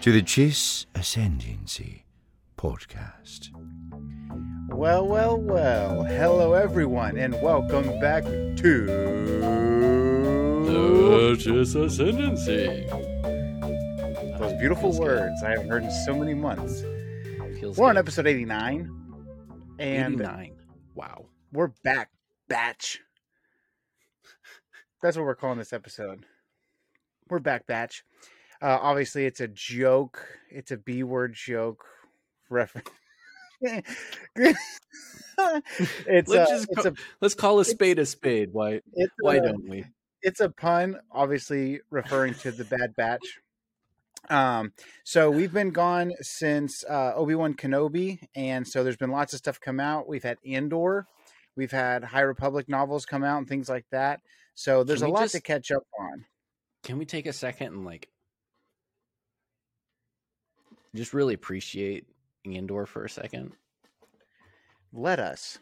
to the Chiss Ascendancy podcast. Well, well, well. Hello, everyone, and welcome back to The Chiss Ascendancy. those beautiful Feels good. words I haven't heard in so many months. Feels We're on episode 89, and 89. Wow. we're back, batch. That's what we're calling this episode. We're back, batch. Uh, obviously, it's a joke. It's a B word joke reference. it's Let's a, just it's a Let's call a spade a spade. Why? Why a- don't we? it's a pun, obviously referring to the Bad Batch. Um, so we've been gone since uh, Obi Wan Kenobi, and so there's been lots of stuff come out. We've had Andor, we've had High Republic novels come out, and things like that. So there's a lot just- to catch up on. Can we take a second and like just really appreciate Andor for a second? Let us.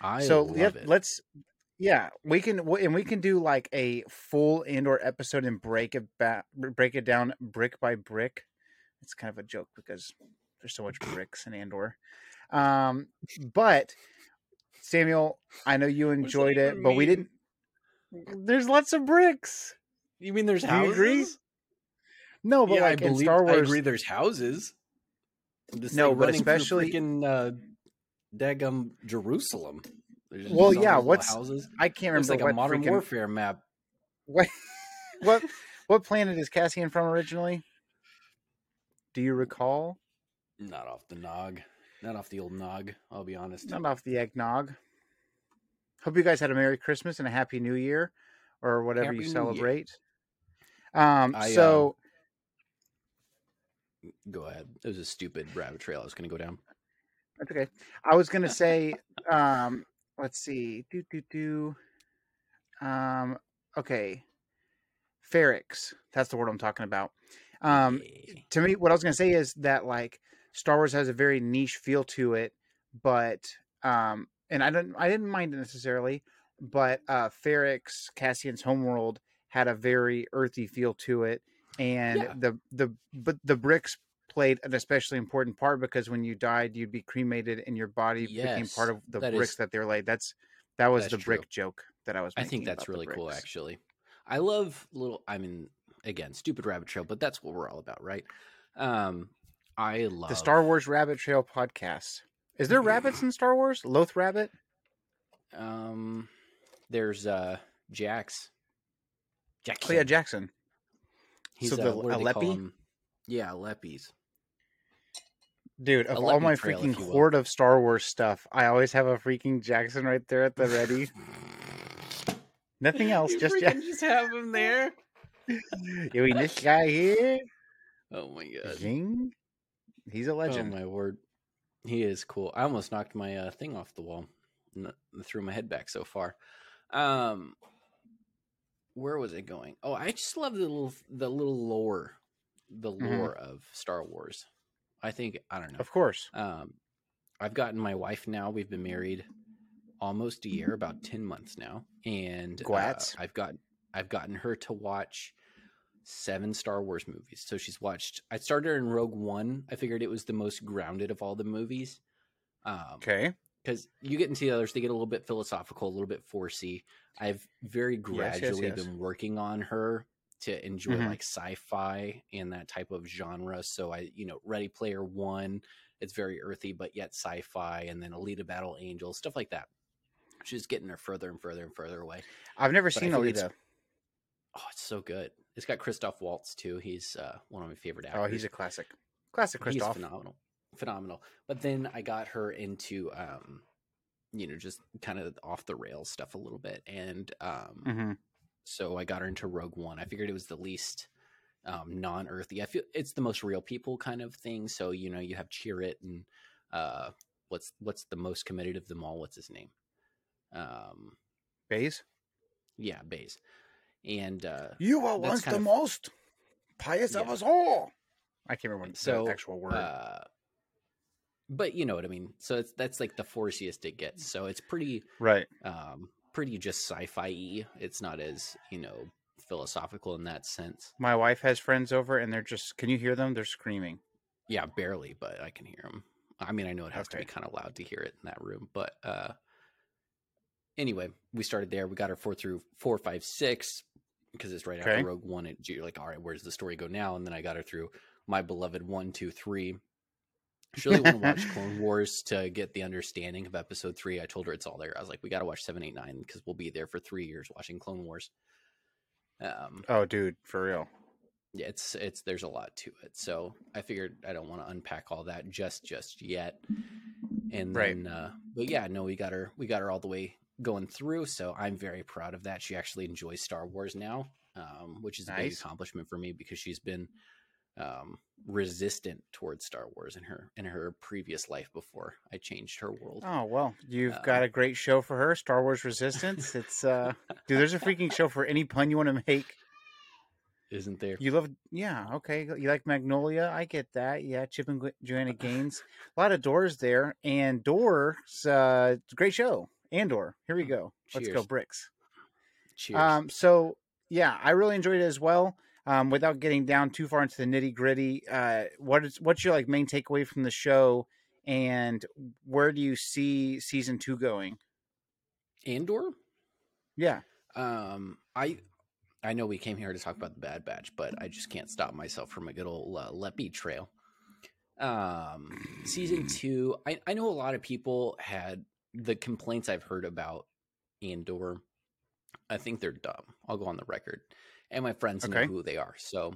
I so love yeah, it. let's. Yeah, we can, and we can do like a full Andor episode and break it back, break it down brick by brick. It's kind of a joke because there's so much bricks in Andor. Um, but Samuel, I know you enjoyed it, even but we didn't. There's lots of bricks. You mean there's Do you houses? agree? No, but yeah, like I in believe. Star I agree. There's houses. No, but especially- in uh, daggum Jerusalem. There's Well, yeah, what's- houses? I can't remember like a modern freaking warfare map. what what what planet is Cassian from originally? Do you recall? Not off the nog. Not off the old nog. I'll be honest. Not off the eggnog. Hope you guys had a Merry Christmas and a Happy New Year, or whatever Happy you celebrate. Um, I, so Go ahead. It was a stupid rabbit trail I was going to go down. that's okay. I was gonna say, um, let's see, do do do. Um, okay, Ferrix. That's the word I'm talking about. Um, to me, what I was gonna say is that like Star Wars has a very niche feel to it, but um, and I didn't I didn't mind it necessarily, but uh, Ferrix Cassian's homeworld had a very earthy feel to it, and Yeah. the the but the bricks played an especially important part because when you died, you'd be cremated and your body became part of the that bricks is- that they're laid. That's that was That's the brick joke that I was. I think that's really cool, actually. I love little. I mean, again, stupid rabbit trail, but that's what we're all about, right? Um, I love The Star Wars Rabbit Trail podcast. Is there rabbits in Star Wars? Loth Rabbit? Um, there's uh Jax. Jaxxon. Oh yeah, Jaxxon. He's so uh, the- what do a they call Leppy? him? Yeah, Leppies. Dude, of all my trail, freaking if you will. hoard of Star Wars stuff, I always have a freaking Jaxxon right there at the ready. Nothing else, You just freaking Jack- just have him there. You mean this guy here? Oh my god. Zing. He's a Oh legend. my word, he is cool. I almost knocked my uh, thing off the wall, and threw my head back so far. Um, where was it going? Oh, I just love the little the little lore, the Mhm. lore of Star Wars. I think I don't know. Of course. Um, I've gotten my wife now. We've been married almost a year, about ten months now, and uh, I've got I've gotten her to watch seven Star Wars movies. So she's watched. I started her in Rogue One. I figured it was the most grounded of all the movies. Um, Okay. Because you get into the others, they get a little bit philosophical, a little bit forcey. I've very Yes, yes, gradually yes. been working on her to enjoy Mhm. like sci-fi and that type of genre. So I, you know, Ready Player One, it's very earthy but yet sci-fi, and then Alita Battle Angel, stuff like that. She's getting her further and further and further away. I've never But seen it's- Alita. Oh, it's so good. It's got Christoph Waltz too. He's uh, one of my favorite actors. Oh, he's a classic. Classic He's Christoph. phenomenal, phenomenal. But then I got her into, um, you know, just kind of off the rails stuff a little bit, and um, hmm so I got her into Rogue One. I figured it was the least um, non-earthy. I feel it's the most real people kind of thing. So you know, you have Chirrut and uh, what's what's the most committed of them all? What's his name? Um, Baze? yeah, Baze. And uh, You are once the of- most pious of us all. I can't remember So, the actual word. uh, but you know what I mean. So it's that's like the forciest it gets. So it's pretty right. um pretty just sci-fi It's not as, you know, philosophical in that sense. My wife has friends over, and they're just. Can you hear them? They're screaming. Yeah, barely, but I can hear them. I mean, I know it has to be kind of loud to hear it in that room, but uh anyway, we started there. We got our four through four, five, six because it's right Okay. after Rogue One. And you're like, all right, where's the story go now? And then I got her through my beloved one, two, three. She really want to watch Clone Wars to get the understanding of Episode Three. I told her it's all there. I was like, we got to watch seven, eight, nine because we'll be there for three years watching Clone Wars. Um, Oh, dude, for real. yeah, it's it's there's a lot to it. So I figured I don't want to unpack all that just just yet. And Right. then uh but yeah, no, we got her we got her all the way going through, so I'm very proud of that. She actually enjoys Star Wars now, um, which is a big accomplishment for me because she's been um resistant towards Star Wars in her in her previous life before I changed her world. Oh well, you've Um, got a great show for her, Star Wars Resistance. It's uh, dude, there's a freaking show for any pun you want to make. Isn't there? You love, yeah, okay. You like Magnolia? I get that. Yeah, Chip and Joanna Gaines. a lot of doors there, and Doors. Uh, great show. Andor. Here we go. Let's go, bricks. Cheers. Um, so yeah, I really enjoyed it as well. Um, without getting down too far into the nitty gritty, uh, what is what's your like main takeaway from the show, and where do you see season two going? Andor? Yeah, Um, I I know we came here to talk about the Bad Batch, but I just can't stop myself from a good old uh, Leppy trail. Um, season two, I I know a lot of people had the complaints I've heard about Andor. I think they're dumb. I'll go on the record, and my friends know who they are, so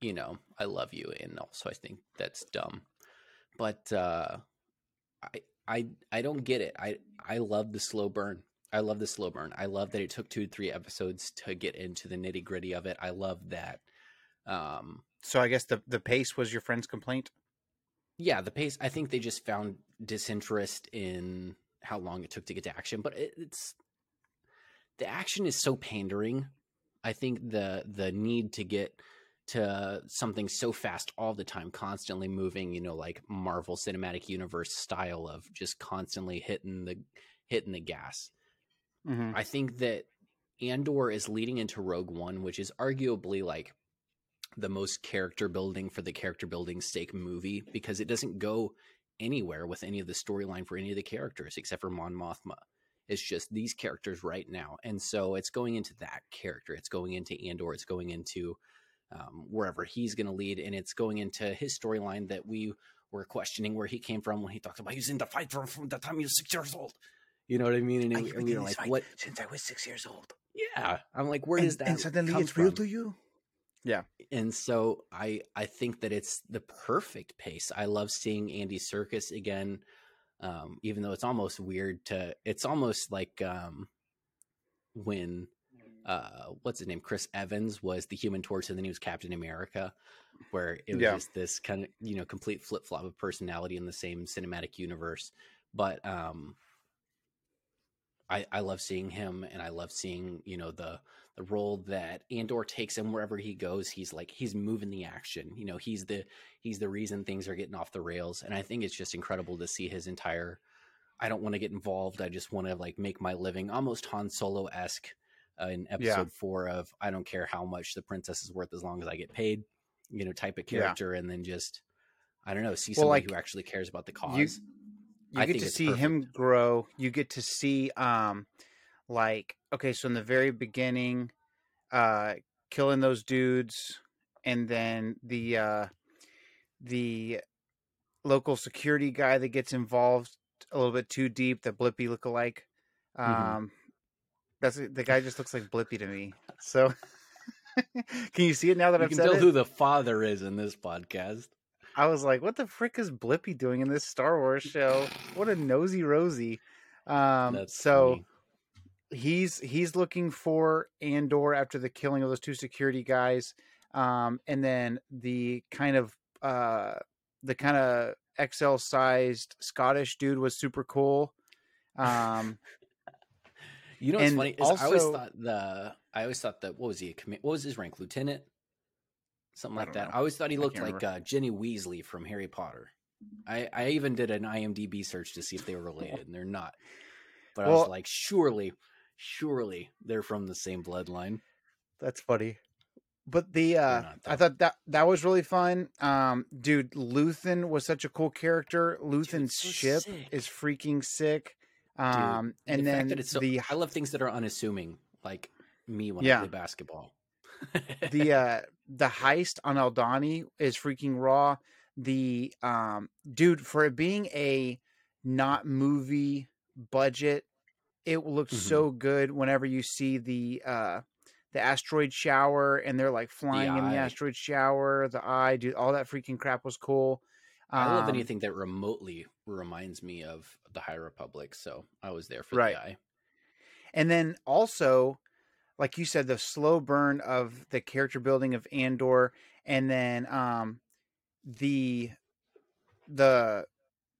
you know I love you, and also I think that's dumb. But uh, I I I don't get it. I I love the slow burn. I love the slow burn. I love that it took two, to three episodes to get into the nitty gritty of it. I love that. Um, so I guess the the pace was your friend's complaint. yeah, the pace. I think they just found disinterest in how long it took to get to action, but it, it's the action is so pandering. I think the the need to get to something so fast all the time, constantly moving, you know, like Marvel Cinematic Universe style of just constantly hitting the hitting the gas. Mm-hmm. I think that Andor is leading into Rogue One, which is arguably like the most character building for the character building sake movie because it doesn't go anywhere with any of the storyline for any of the characters except for Mon Mothma. It's just these characters right now. And so it's going into that character. It's going into Andor. It's going into um, wherever he's going to lead. And it's going into his storyline that we were questioning where he came from when he talked about he's in the fight from, from the time he was six years old. You know what I mean? And, it- and we were like, what? since I was six years old. Yeah. I'm like, where does that come from? you. Yeah, and so I I think that it's the perfect pace. I love seeing Andy Serkis again, um, even though it's almost weird to. It's almost like um, when uh, what's his name, Chris Evans was the Human Torch, and then he was Captain America, where it was Yeah. just this kind of you know complete flip flop of personality in the same cinematic universe. But um, I I love seeing him, and I love seeing you know the the role that Andor takes him wherever he goes. He's like he's moving the action. You know, he's the he's the reason things are getting off the rails. And I think it's just incredible to see his entire. I don't want to get involved. I just want to like make my living, almost Han Solo esque, uh, in episode four of I don't care how much the princess is worth as long as I get paid. You know, type of Yeah. character, and then just I don't know, see Well, somebody like, who actually cares about the cause. You, you get to see him grow. You get to see, um, like, okay, so in the very beginning, uh, killing those dudes, and then the uh, the local security guy that gets involved a little bit too deep, the Blippy lookalike. Um, Mhm. that's the guy just looks like Blippy to me. So, can you see it now that you I've can said tell it? who the father is in this podcast. I was like, what the frick is Blippy doing in this Star Wars show? What a nosy Rosie. Um, so funny. He's he's looking for Andor after the killing of those two security guys. Um, and then the kind of uh the kind of XL sized Scottish dude was super cool. Um, You know what's And funny is I always also- thought the I always thought that what was he a what was his rank lieutenant something like that. know. I always thought he looked like uh, Ginny Weasley from Harry Potter. I I even did an IMDb search to see if they were related, and they're not. But I was like, surely, surely they're from the same bloodline. that's funny. But the uh I thought that that was really fun. Um dude, Luthen was such a cool character. Luthen's so ship sick. is freaking sick. Um and the then it's so, the I love things that are unassuming, like me when Yeah. I play basketball. the uh the heist on Aldhani is freaking raw. The um dude for it being a not movie budget, it looks Mhm. so good whenever you see the uh the asteroid shower and they're like flying in the asteroid shower, the eye, dude, all that freaking crap was cool. I love Um, anything that remotely reminds me of the High Republic, so I was there for Right. the eye. And then also, like you said, the slow burn of the character building of Andor, and then um, the the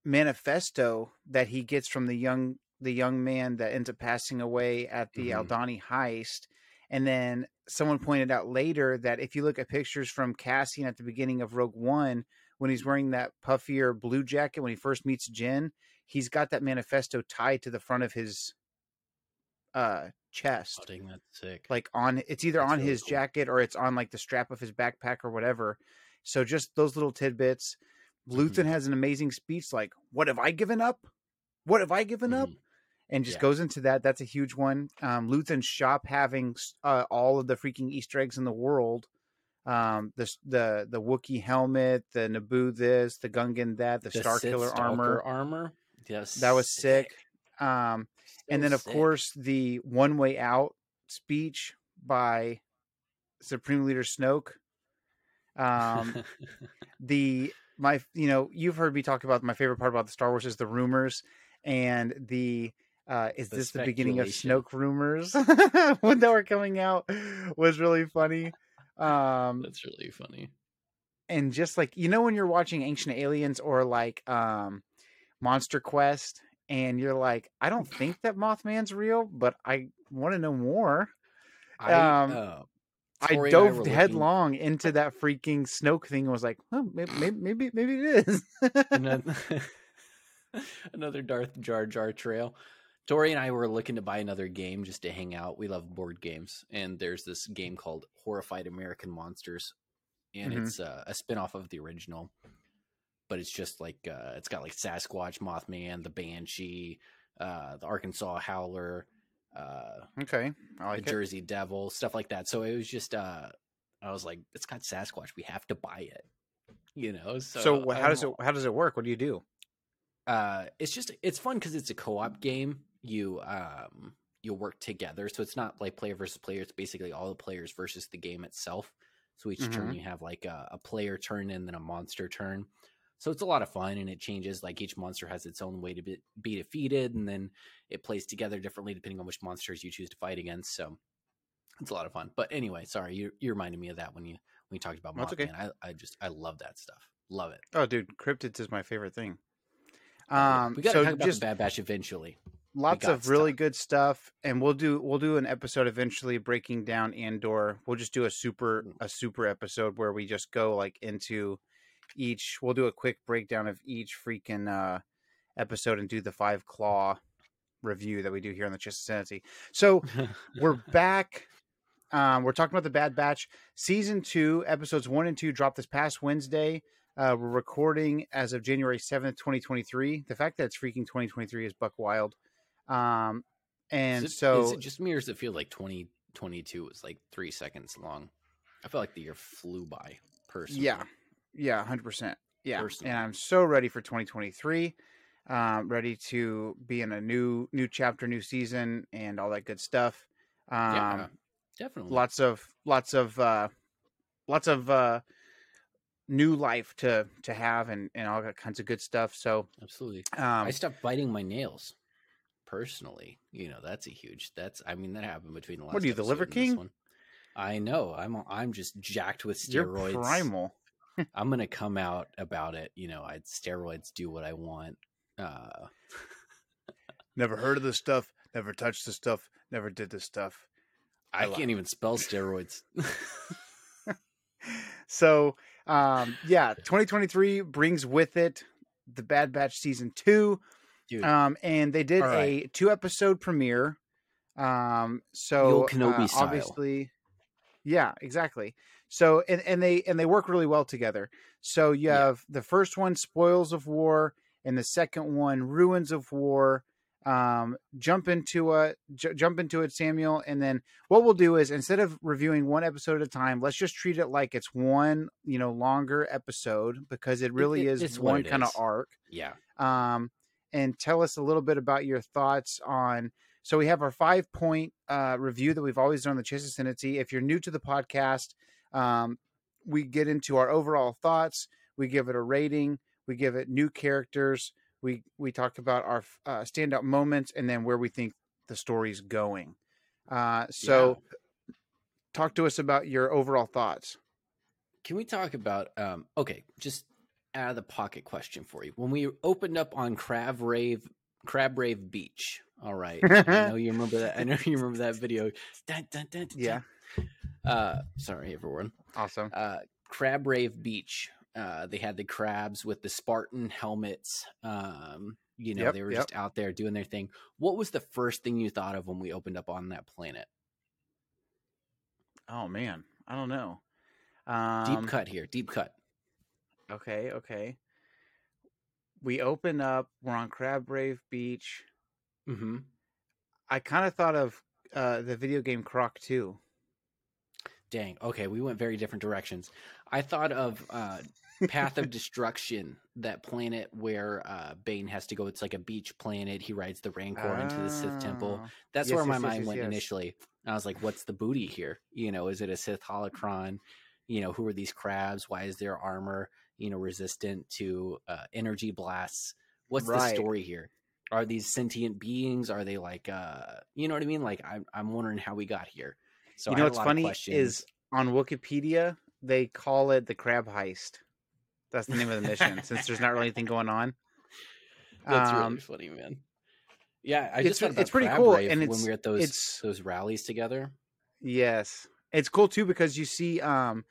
manifesto that he gets from the young the young man that ends up passing away at the Mhm. Aldhani heist. And then someone pointed out later that if you look at pictures from Cassian at the beginning of Rogue One, when he's wearing that puffier blue jacket when he first meets Jin, he's got that manifesto tied to the front of his uh chest Oh, dang, that's sick. like on it's either That's on really his cool. jacket or it's on like the strap of his backpack or whatever so just those little tidbits Mm-hmm. Luthen has an amazing speech like what have i given up what have i given up Mhm. And just Yeah. goes into that that's a huge one um Luthen's shop having uh, all of the freaking easter eggs in the world um the the the Wookiee helmet the Naboo this the Gungan that the, The Star Sith Killer Stalker armor armor. Yes, that was sick um and then of sick. course the one way out speech by Supreme Leader Snoke. Um, the my you know you've heard me talk about my favorite part about the Star Wars is the rumors and the uh, is The this the beginning of. Snoke rumors when they were coming out was really funny. Um, that's really funny. and just like you know when you're watching Ancient Aliens or like um, Monster Quest and you're like I don't think that Mothman's real, but I want to know more. I, Um, uh, I Tori I dove were looking- headlong into that freaking Snoke thing and was like, oh, maybe, maybe, maybe, it is. another Darth Jar Jar trail. Tori and I were looking to buy another game just to hang out. We love board games, and there's this game called Horrified American Monsters, and Mhm. it's uh, a spin-off of the original. But it's just like uh, it's got like Sasquatch, Mothman, the Banshee, uh, the Arkansas Howler, uh, okay, I the it. Jersey Devil, stuff like that. So it was just uh, I was like, it's got Sasquatch. We have to buy it. You know. So, So, how does it how does it work? What do you do? uh it's just it's fun because it's a co-op game you um you work together. So it's not like player versus player it's basically all the players versus the game itself. So each turn Mhm. you have like a, a player turn and then a monster turn. So it's a lot of fun and it changes like each monster has its own way to be, be defeated and then it plays together differently depending on which monsters you choose to fight against. So it's a lot of fun. But anyway sorry you, you reminded me of that when you when you talked about Mothman. okay. I, I just i love that stuff. Love it. Oh, dude, cryptids is my favorite thing. Um, we gotta so talk about just the bad batch eventually lots of really stuff. good stuff, and we'll do we'll do an episode eventually breaking down Andor. We'll just do a super Mm. a super episode where we just go like into each. We'll do a quick breakdown of each freaking uh episode and do the five claw review that we do here on the Chiss Ascendancy. So we're back. Um, we're talking about the Bad Batch season two, episodes one and two dropped this past Wednesday. Uh, we're recording as of January seventh, twenty twenty three. The fact that it's freaking twenty twenty three is buck wild. Um, and it, so just me or does it feel like 2022 was like three seconds long? I feel like the year flew by personally. yeah, yeah, hundred percent, yeah. Personally. And I'm so ready for twenty twenty three. Um, ready to be in a new new chapter, new season, and all that good stuff. Um, yeah, definitely. lots of lots of uh lots of uh new life to to have and and all that kinds of good stuff so Absolutely. um I stopped biting my nails. Personally, you know that's a huge. That's I mean that happened between the last. What are you, the Liver King? one. I know. I'm I'm just jacked with you're steroids. primal I'm gonna come out about it. You know, I steroids do what I want. Uh, never heard of this stuff never touched this stuff never did this stuff I, I can't even spell steroids. so um yeah 2023 brings with it the bad batch season 2 Dude, um and they did All a two episode premiere um so Kenobi uh, style. obviously Yeah, exactly. So and and they and they work really well together. So you Yeah. have the first one, Spoils of War, and the second one, Ruins of War. Um, jump into a j- jump into it, Samuel, and then what we'll do is instead of reviewing one episode at a time, let's just treat it like it's one, you know, longer episode because it really it- is it's one kind of arc Yeah. um, and tell us a little bit about your thoughts on. So we have our five point uh, review that we've always done on the Chiss Ascendancy. If you're new to the podcast, um, we get into our overall thoughts. We give it a rating. We give it new characters. We we talk about our uh, standout moments and then where we think the story's going. Uh, so talk to us about your overall thoughts. Can we talk about um okay, just out of the pocket question for you. When we opened up on Crab Rave Crab Rave Beach. All right. I know you remember that. I know you remember that video. Dun, dun, dun, Yeah. Uh sorry everyone. Awesome. Uh Crab Rave Beach. Uh they had the crabs with the Spartan helmets. Um you know, Yep, they were yep. just out there doing their thing. What was the first thing you thought of when we opened up on that planet? Oh man, I don't know. Um, Deep cut here. Deep cut. Okay, okay. We open up. We're on Crab Rave Beach. Mhm. I kind of thought of uh, the video game Croc 2. Dang. Okay, we went very different directions. I thought of uh, Path of Destruction, that planet where uh, Bane has to go. It's like a beach planet. He rides the Rancor into the Sith Temple. Ah, That's yes, where my yes, mind yes, went initially. I was like, "What's the booty here? You know, is it a Sith holocron? You know, who are these crabs? Why is their armor, you know, resistant to uh, energy blasts? What's the story here? Are these sentient beings? Are they like, uh, you know what I mean? Like, I'm I'm wondering how we got here. So you know what's funny is on Wikipedia they call it the Crab Heist. That's the name of the mission since there's not really anything going on. That's Um, really funny, man. Yeah, I it's- just it's pretty cool, and when we were at those it's- those rallies together. Yes. It's cool too because you see um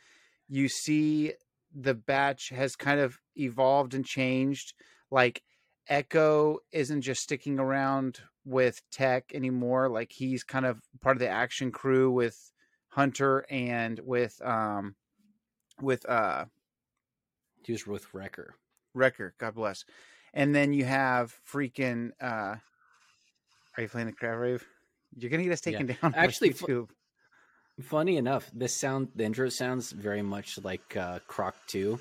you see the batch has kind of evolved and changed. Like Echo isn't just sticking around with Tech anymore. Like he's kind of part of the action crew with Hunter and with um with uh He was with Wrecker. Wrecker, God bless. And then you have freaking uh are you playing the crab rave? You're gonna get us Yeah. taken down Actually, YouTube. Funny enough, this sound the intro sounds very much like uh, Croc Two.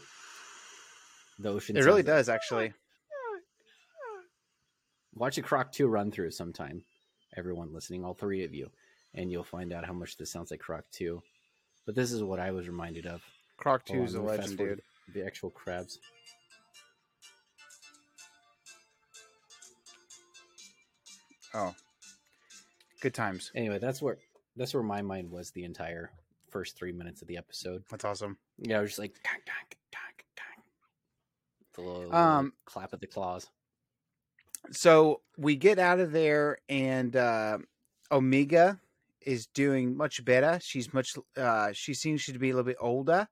The ocean. It really does actually. Watch a Croc Two run through sometime. Everyone listening, all three of you, and you'll find out how much this sounds like Croc Two. But this is what I was reminded of. Croc 2 is a on, let me legend, dude. The actual crabs. Oh, good times. Anyway, that's where that's where my mind was the entire first three minutes of the episode. That's awesome. Yeah, I was just like, little, Um, clap at the claws. So we get out of there, and uh, Omega is doing much better. She's much. Uh, she seems to be a little bit older,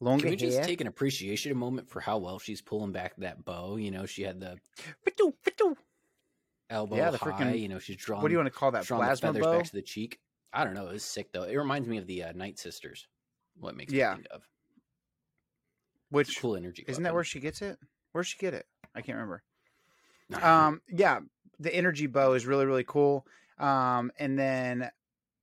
longer Can we just hair. take an appreciation moment for how well she's pulling back that bow? You know, she had the elbow Yeah, the high. freaking- You know, she's drawn. What do you want to call that? drawn the Plasma feathers bow. back to the cheek. I don't know. It was sick though. It reminds me of the uh, Night Sisters. What makes Yeah. me think of Which cool energy. isn't that where she gets it? Where'd she get it? I can't remember. Um, yeah, the energy bow is really really cool. Um, and then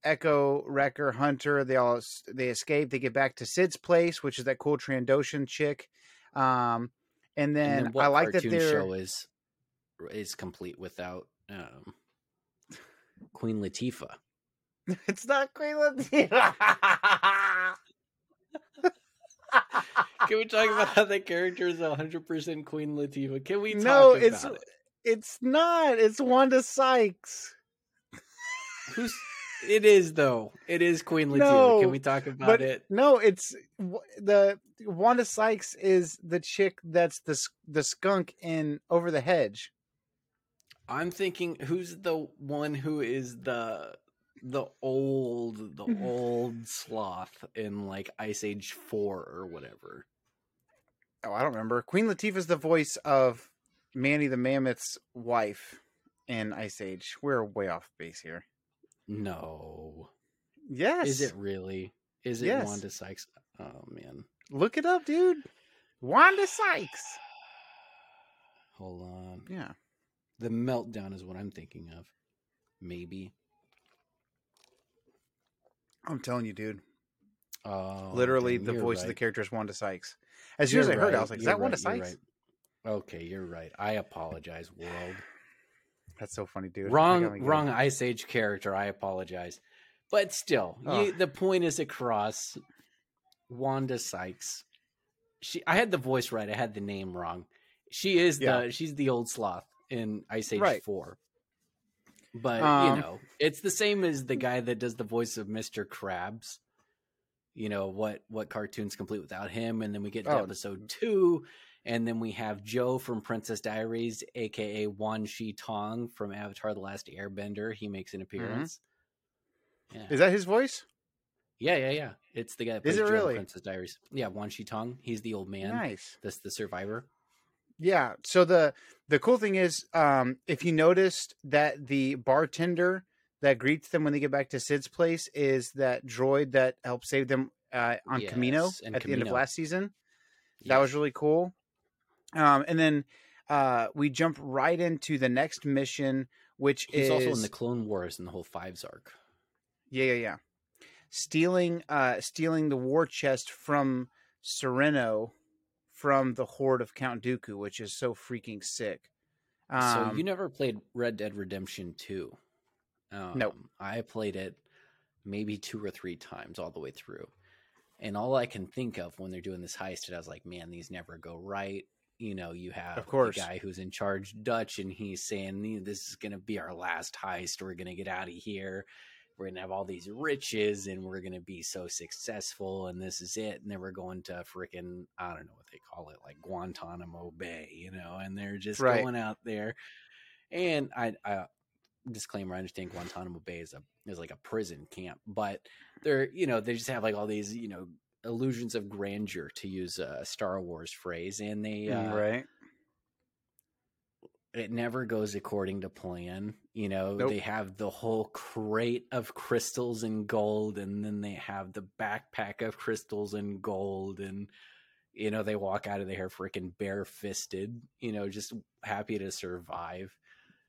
Echo, Wrecker, Hunter, they all they escape. They get back to Cid's place, which is that cool Trandoshan chick. Um, and and then, then what I like that they're show is is complete without um, Queen Latifah. it's not Queen Latifah. Can we talk about how that character is 100% Queen Latifah? Can we talk no, about it's it? it's not. It's Wanda Sykes. Who's it is though. It is Queen Latifah. No, Can we talk about but it? no, it's the Wanda Sykes is the chick that's the the skunk in Over the Hedge. I'm thinking who's the one who is the the old the mm-hmm. old sloth in like Ice Age 4 or whatever. Oh, I don't remember. Queen Latifah's the voice of Manny the Mammoth's wife in Ice Age. We're way off base here. No. Yes. Is it really? Is it Yes. Wanda Sykes? Oh man, Look it up, dude. Wanda Sykes. hold on. Yeah. The meltdown is what I'm thinking of. Maybe. I'm telling you, dude. Oh, Literally, dang, the voice of the character is Wanda Sykes. As soon as I You're heard it, I was like, "Is you're that Wanda right, Sykes?" right. Okay, you're right. I apologize, world. That's so funny, dude. Wrong, wrong. Ice Age character. I apologize, but still, Oh. you, the point is across. Wanda Sykes. She, I had the voice right. I had the name wrong. She is Yeah. the she's the old sloth in Ice Age Right. Four. But Um, you know, it's the same as the guy that does the voice of Mister Krabs. You know what? What cartoons complete without him? And then we get to Oh. episode two, and then we have Joe from Princess Diaries, aka Wan Shi Tong from Avatar: The Last Airbender. He makes an appearance. Yeah. Is that his voice? yeah, yeah, yeah. It's the guy that plays Is it Joe really? Princess Diaries. Yeah, Wan Shi Tong. He's the old man. Nice. That's the survivor. Yeah. So the the cool thing is, um, if you noticed that the bartender that greets them when they get back to Cid's place is that droid that helped save them uh, on Camino Yes, in at the end of last season. That was really cool. Um, and then uh, we jump right into the next mission, which He's is also in the Clone Wars and the whole Fives arc. Yeah, yeah, yeah. Stealing uh stealing the war chest from Serenno from the horde of Count Dooku, which is so freaking sick. Um, so you never played Red Dead Redemption 2. Um, Nope. I played it maybe two or three times all the way through. And all I can think of when they're doing this heist, and I was like, man, these never go right. You know, you have Of course. the guy who's in charge, Dutch, and he's saying, this is going to be our last heist. We're going to get out of here. We're going to have all these riches and we're going to be so successful. And this is it. And then we're going to freaking, I don't know what they call it, like Guantanamo Bay, you know, and they're just Right. going out there. And I, I, disclaimer, I understand Guantanamo Bay is a is like a prison camp, but they're you know they just have like all these you know illusions of grandeur to use a Star Wars phrase, and they uh, right. It never goes according to plan. You know, Nope. they have the whole crate of crystals and gold, and then they have the backpack of crystals and gold, and you know they walk out of there freaking bare fisted. You know, just happy to survive.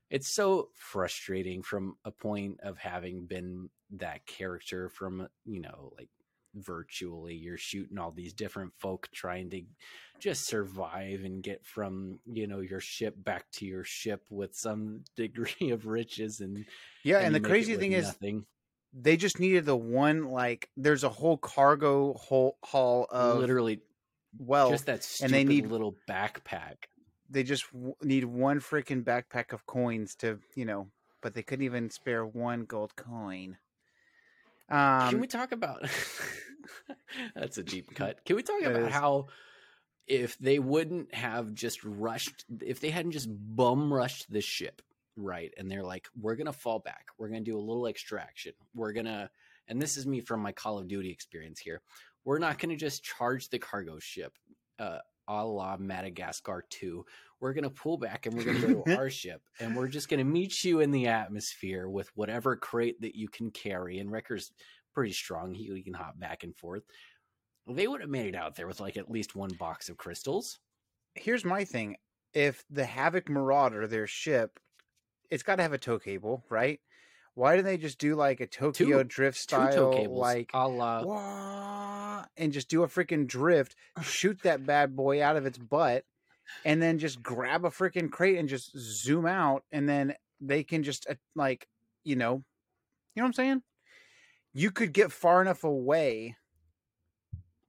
It's so frustrating from a point of having been that character from you know like virtually you're shooting all these different folk trying to just survive and get from you know your ship back to your ship with some degree of riches and Yeah, and and, the crazy thing is nothing. they just needed the one like there's a whole cargo whole haul of literally wealth. just that stupid and they need- little backpack they just w- need one freaking backpack of coins to, you know, but they couldn't even spare one gold coin. Um Can we talk about That's a deep cut. Can we talk about is. how if they wouldn't have just rushed if they hadn't just bum rushed the ship, right? And they're like, we're going to fall back. We're going to do a little extraction. We're going to and this is me from my Call of Duty experience here. We're not going to just charge the cargo ship uh a la Madagascar 2. We're going to pull back and we're going to go to our ship and we're just going to meet you in the atmosphere with whatever crate that you can carry. And Wrecker's pretty strong. He, he can hop back and forth. They would have made it out there with like at least one box of crystals. here's my thing. If the Havoc Marauder, their ship, it's got to have a tow cable, right? Why didn't they just do like a Tokyo Two- drift style, cables, like a la wah, and just do a freaking drift, shoot that bad boy out of its butt, and then just grab a freaking crate and just zoom out, and then they can just uh, like, you know, you know what I'm saying? You could get far enough away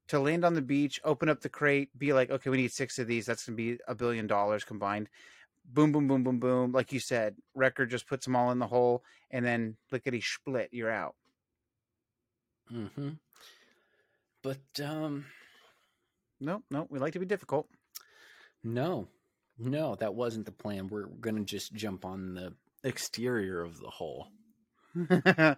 to land on the beach, open up the crate, be like, okay, we need six of these. That's gonna be a billion dollars combined. Boom, boom, boom, boom, boom. Like you said, Wrecker just puts them all in the hole, and then lickety split, you're out. hmm But um no, no, We like to be difficult. no. No, that wasn't the plan. We're gonna just jump on the exterior of the hole.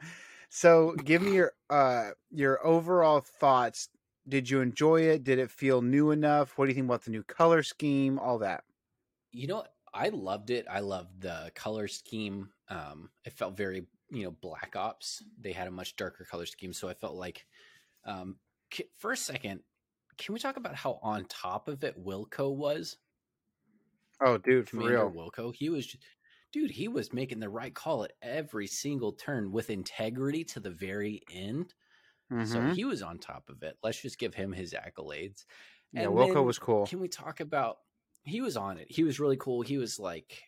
so, give me your uh your overall thoughts. Did you enjoy it? Did it feel new enough? What do you think about the new color scheme? All that. You know, I loved it. I loved the color scheme. Um, it felt very, you know, Black Ops. They had a much darker color scheme, so I felt like Um, for a second, can we talk about how on top of it Wilco was? Oh, dude, for real. Wilco. He was, dude, he was making the right call at every single turn with integrity to the very end. So Mhm. he was on top of it. Let's just give him his accolades. yeah, Wilco then was cool. Can we talk about? He was on it. He was really cool. He was like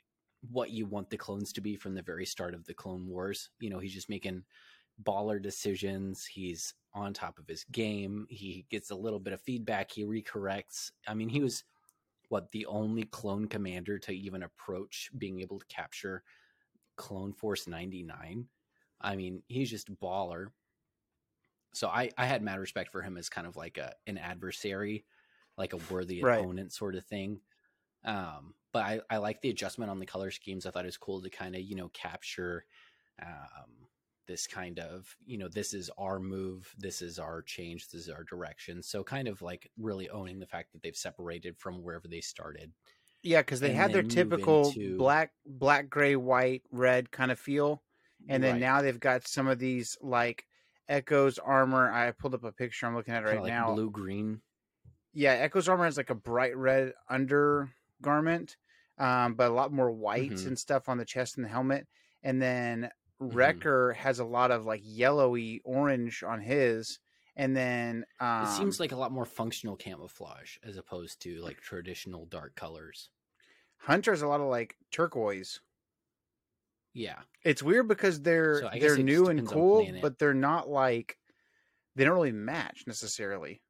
what you want the clones to be from the very start of the Clone Wars. You know, he's just making baller decisions. He's on top of his game. He gets a little bit of feedback. He recorrects. I mean, he was what the only clone commander to even approach being able to capture Clone Force 99. I mean, he's just baller. So I, I had mad respect for him as kind of like a an adversary, like a worthy Right. opponent sort of thing. Um, but I, I like the adjustment on the color schemes. I thought it was cool to kind of, you know, capture um, this kind of, you know, this is our move, this is our change, this is our direction. So kind of like really owning the fact that they've separated from wherever they started. Yeah, because they and had their typical into- black, black, gray, white, red kind of feel, and then Right. now they've got some of these like Echo's armor. I pulled up a picture. I'm looking at it Kinda right like now. blue green. Yeah, Echo's armor has like a bright red undergarment, um, but a lot more whites Mhm. and stuff on the chest and the helmet. And then Mhm. Wrecker has a lot of like yellowy orange on his. And then um, It seems like a lot more functional camouflage as opposed to like traditional dark colors. Hunter has a lot of like turquoise. Yeah. It's weird because they're So they're new and cool, but they're not like they don't really match necessarily.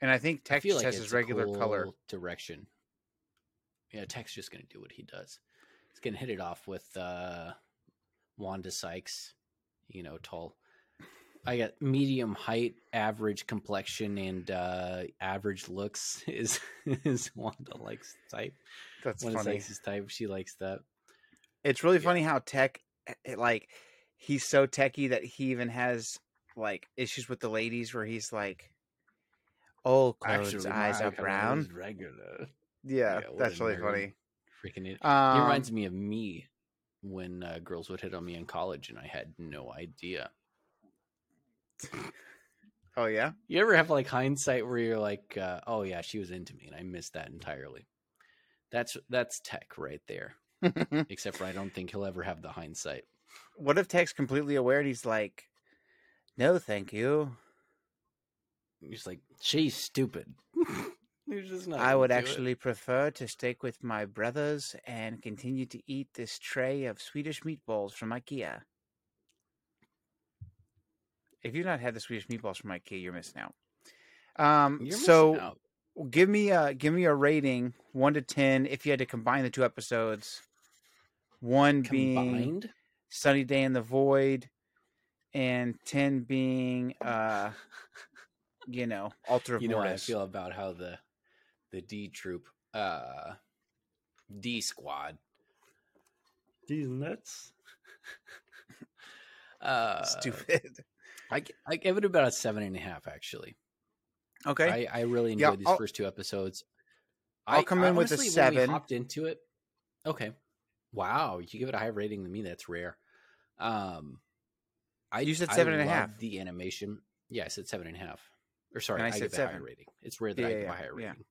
And I think I Tech's feel just like has his regular color. direction. Yeah, Tech's just gonna do what he does. He's gonna hit it off with uh Wanda Sykes, you know, tall. I got medium height, average complexion, and uh average looks is is Wanda likes type. That's Wanda funny. Sykes' type. She likes that. It's really Yeah. funny how Tech, eh, like, he's so techy that he even has like issues with the ladies where he's like, "Oh, Chloe's eyes are brown." Regular. Yeah, Yeah, that's really funny. Freaking it. Um, He reminds me of me when uh, girls would hit on me in college and I had no idea. oh yeah, You ever have like hindsight where you're like, uh, "Oh yeah, she was into me," and I missed that entirely. That's that's tech right there. Except for I don't think he'll ever have the hindsight. what if Tech's completely aware and he's like, "No, thank you. He's like, "She's stupid." He's just not. I would into it. actually prefer to stick with my brothers and continue to eat this tray of Swedish meatballs from IKEA." If you've not had the Swedish meatballs from IKEA, you're missing out. Um, You're missing so out. give me a give me a rating one to ten if you had to combine the two episodes. One being combined. Sunny Day in the Void, and ten being uh, you know, Altar of you know how I feel about how the the D troop, uh, D squad, these nuts. uh, Stupid. I give it about a seven and a half. Actually, Okay. I I really Yeah, enjoyed these I'll- first two episodes. I'll I- come I in with a honestly, when we seven. hopped into it. Okay. Wow, you give it a higher rating than me. That's rare. Um, I You said I seven and a half. The animation. Yeah, I said seven and a half. Or sorry, And I I, said give it a higher rating. It's rare that Yeah, I yeah, give a yeah, higher yeah. rating.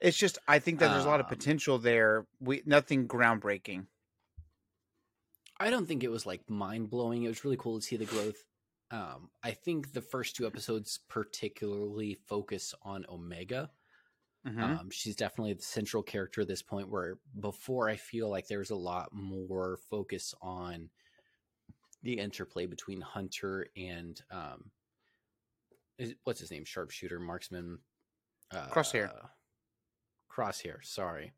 It's just I think that there's a lot of Um, potential there. We nothing groundbreaking. I don't think it was like mind blowing. It was really cool to see the growth. Um, I think the first two episodes particularly focus on Omega. Mhm. Um, she's definitely the central character at this point. Where before, I feel like there's a lot more focus on the interplay between Hunter and um, is, what's his name? Sharpshooter, marksman, uh, Crosshair. Crosshair. Sorry,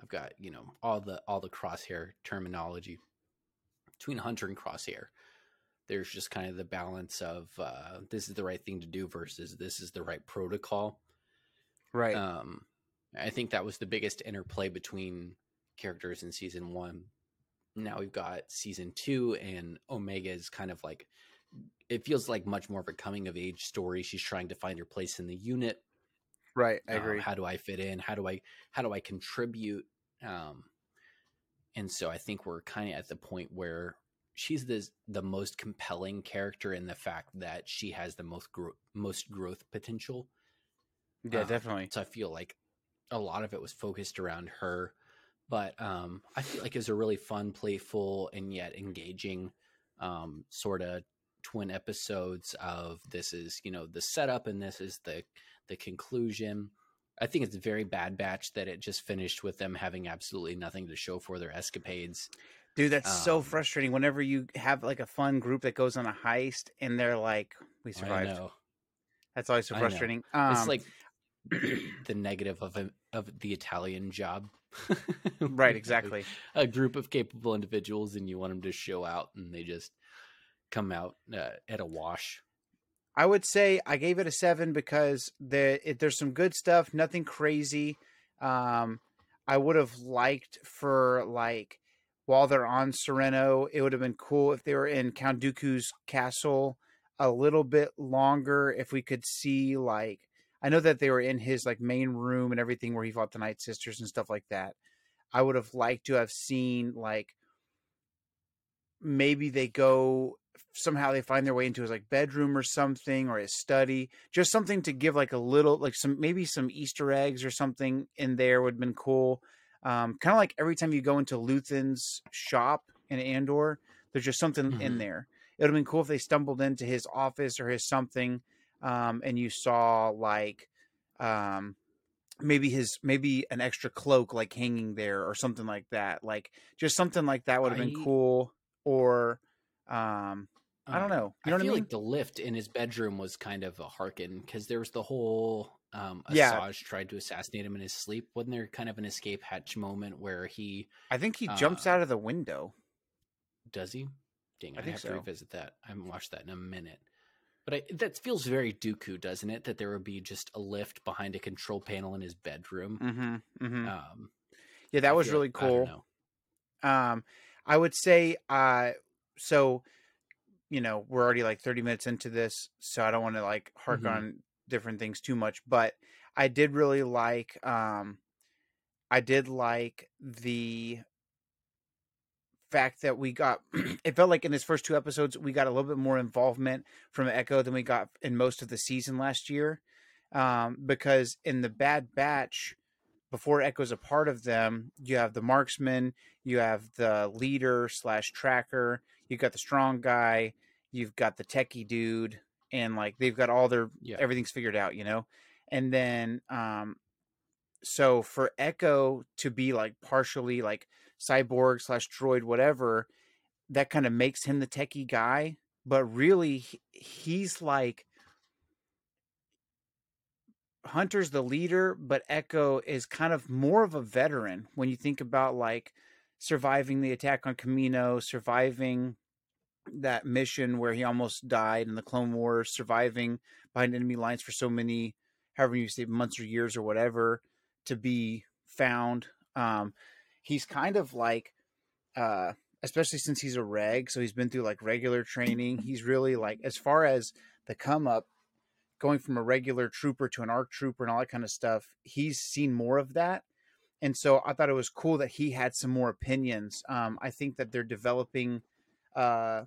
I've got you know all the all the crosshair terminology between Hunter and Crosshair. There's just kind of the balance of uh, this is the right thing to do versus this is the right protocol. right. Um, I think that was the biggest interplay between characters in season one. Now we've got season two, and Omega is kind of like it feels like much more of a coming of age story. She's trying to find her place in the unit. Right. I Um, agree. how do I fit in? How do I how do I contribute? Um, and so I think we're kind of at the point where she's the the most compelling character in the fact that she has the most gro- most growth potential. Yeah, Um, definitely. So I feel like a lot of it was focused around her, but um, I feel like it was a really fun, playful, and yet engaging um, sort of twin episodes of this is you know the setup and this is the the conclusion. I think it's a very bad batch that it just finished with them having absolutely nothing to show for their escapades. Dude, that's so Um, frustrating. Whenever you have like a fun group that goes on a heist and they're like, "We I survived." know. That's always so frustrating. Um, it's like the negative of a, of the Italian job. right, exactly. A, a group of capable individuals, and you want them to show out, and they just come out uh, at a wash. I would say I gave it a seven because the it, there's some good stuff, nothing crazy. Um, I would have liked for like while they're on Serenno, it would have been cool if they were in Count Dooku's castle a little bit longer. If we could see like, I know that they were in his like main room and everything where he fought the Night Sisters and stuff like that. I would have liked to have seen like maybe they go somehow they find their way into his like bedroom or something or his study just something to give like a little like some maybe some easter eggs or something in there would have been cool. Um kind of like every time you go into luthen's shop in andor there's just something in Mhm. there. It would have been cool if they stumbled into his office or his something um and you saw like um maybe his maybe an extra cloak like hanging there or something like that. Like just something like that would have been I- cool or um I don't Um, know. You I know I feel mean? like the lift in his bedroom was kind of a harken because there was the whole um, Yeah. Asajj tried to assassinate him in his sleep. Wasn't there kind of an escape hatch moment where he I think he jumps uh, out of the window. does he? Dang, I I, have so. to revisit that. I haven't watched that in a minute. But I, that feels very Dooku, doesn't it? That there would be just a lift behind a control panel in his bedroom. Mm-hmm, mm-hmm. Um, yeah, that I was feel- really I cool. know. Um, I would say, uh, so, you know, we're already like 30 minutes into this, so I don't want to like hark Mhm. on different things too much, but I did really like, um, I did like the fact that we got, it felt like in his first two episodes, we got a little bit more involvement from Echo than we got in most of the season last year. Um, because in the Bad Batch, before Echo's a part of them, you have the marksman, you have the leader slash tracker, you've got the strong guy, you've got the techie dude, and like they've got all their Yeah. everything's figured out, you know. And then, um, so for Echo to be like partially like cyborg slash droid, whatever, that kind of makes him the techie guy. But really, he's like Hunter's the leader, but Echo is kind of more of a veteran when you think about like surviving the attack on Camino, surviving that mission where he almost died in the Clone Wars, surviving behind enemy lines for so many, however you say, months or years or whatever, to be found. Um, he's kind of like, uh, especially since he's a reg, so he's been through like regular training. He's really like, as far as the come up, going from a regular trooper to an arc trooper and all that kind of stuff, he's seen more of that. And so I thought it was cool that he had some more opinions. Um, I think that they're developing, uh,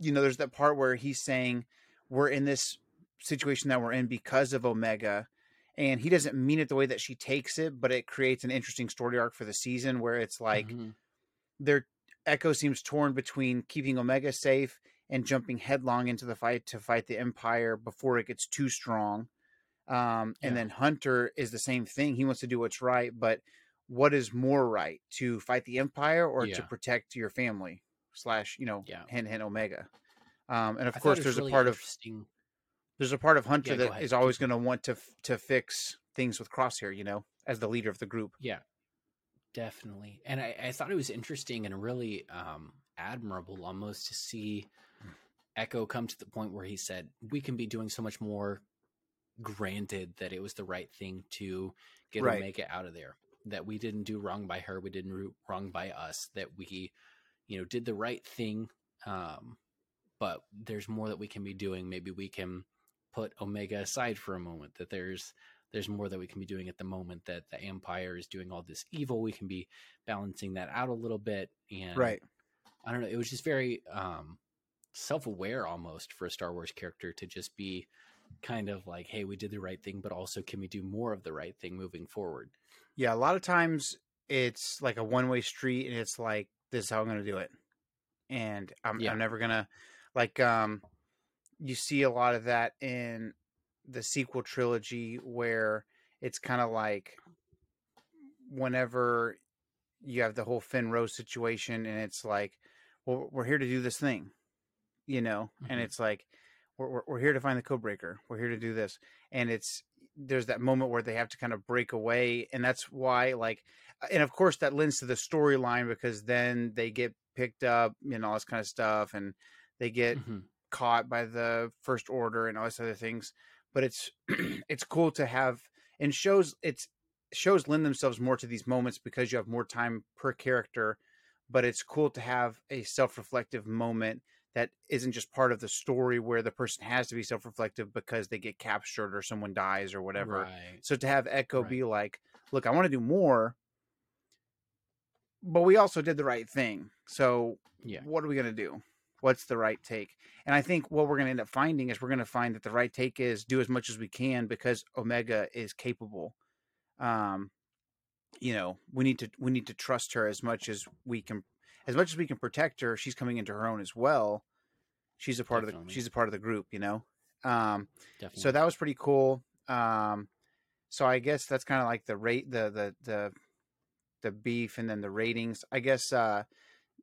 you know, there's that part where he's saying we're in this situation that we're in because of Omega. And he doesn't mean it the way that she takes it, but it creates an interesting story arc for the season where it's like Mhm. their Echo seems torn between keeping Omega safe and jumping headlong into the fight to fight the Empire before it gets too strong. Um, and Yeah. then Hunter is the same thing. He wants to do what's right, but what is more right to fight the Empire or to protect your family? Slash, you know, Yeah. hint, Omega. Um, and of I course, there's really a part of there's a part of Hunter Yeah, that is always going to want to to fix things with Crosshair. You know, as the leader of the group. Yeah, definitely. And I, I thought it was interesting and really um, admirable almost to see Echo come to the point where he said, We can be doing so much more. Granted that it was the right thing to get Right. Omega out of there, that we didn't do wrong by her, we didn't do wrong by us, that we, you know, did the right thing. Um, but there's more that we can be doing. Maybe we can put Omega aside for a moment. That there's there's more that we can be doing at the moment. That the Empire is doing all this evil. We can be balancing that out a little bit. And Right. I don't know. It was just very um, self-aware almost for a Star Wars character to just be kind of like, "Hey, we did the right thing, but also can we do more of the right thing moving forward?" Yeah, a lot of times it's like a one-way street, and it's like, "This is how I'm going to do it," and I'm, Yeah. I'm never gonna like. Um, you see a lot of that in the sequel trilogy where it's kind of like whenever you have the whole Finn Rose situation, and it's like, well, we're here to do this thing, you know, and Mhm. it's like, we're, we're we're here to find the code breaker. We're here to do this, and it's there's that moment where they have to kind of break away, and that's why, like, and of course that lends to the storyline because then they get picked up, you know, all this kind of stuff, and they get Mhm. caught by the first order and all these other things but it's it's cool to have and shows it's shows lend themselves more to these moments because you have more time per character but it's cool to have a self-reflective moment that isn't just part of the story where the person has to be self-reflective because they get captured or someone dies or whatever Right. so to have echo Right. be like look i want to do more but we also did the right thing so Yeah. what are we going to do? What's the right take? And I think what we're going to end up finding is we're going to find that the right take is do as much as we can because Omega is capable. Um, you know, we need to we need to trust her as much as we can, as much as we can protect her. She's coming into her own as well. She's a part of the Definitely. she's a part of the group. You know, um, Definitely. so that was pretty cool. Um, so I guess that's kind of like the rate, the the the the beef, and then the ratings. I guess uh,